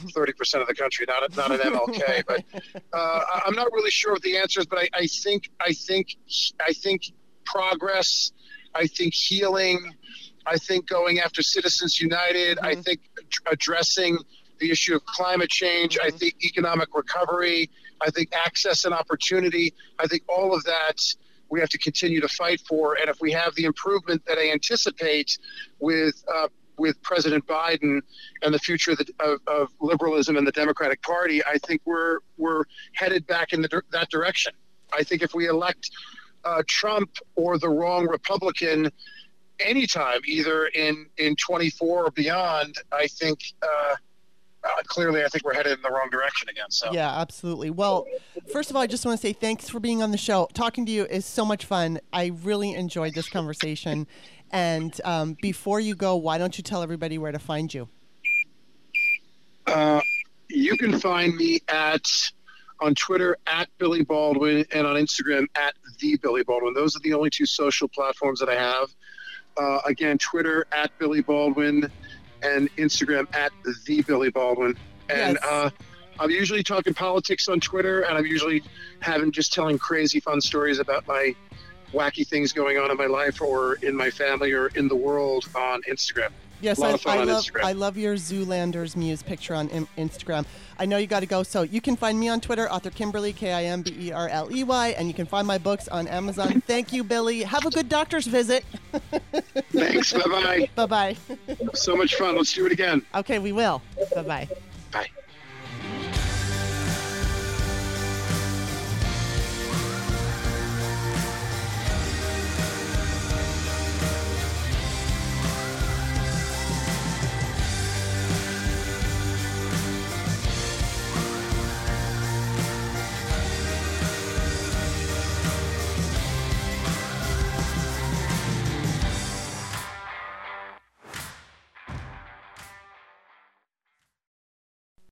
30% of the country, not a, not an MLK. but uh, I'm not really sure what the answer is. But I, I think I think I think progress. I think healing. I think going after Citizens United. I Mhm. think ad- addressing the issue of climate change. I Mhm. think economic recovery. I think access and opportunity. I think all of that we have to continue to fight for. And if we have the improvement that I anticipate with uh, with President Biden and the future of, the, of, of liberalism and the Democratic Party, I think we're we're headed back in the, that direction. I think if we elect uh, Trump or the wrong Republican anytime, either in in 24 or beyond, I think uh, uh, clearly I think we're headed in the wrong direction again. So Yeah, absolutely. Well, first of all, I just want to say thanks for being on the show. Talking to you is so much fun. I really enjoyed this conversation. And um, before you go, why don't you tell everybody where to find you? Uh, you can find me at on Twitter at Billy Baldwin and on Instagram at the Billy Baldwin. Those are the only two social platforms that I have. Uh, again, Twitter at Billy Baldwin and Instagram at the Billy Baldwin. And Yes. uh, I'm usually talking politics on Twitter, and I'm usually having just telling crazy fun stories about my wacky things going on in my life or in my family or in the world on Instagram. Yes, I, I love Instagram. I love your Zoolanders Muse picture on in- Instagram. I know you got to go, so you can find me on Twitter, author Kimberley K I M B E R L E Y, and you can find my books on Amazon. Thank you, Billy. Have a good doctor's visit. Thanks. Bye bye. bye bye. So much fun. Let's do it again. Okay, we will. Bye bye.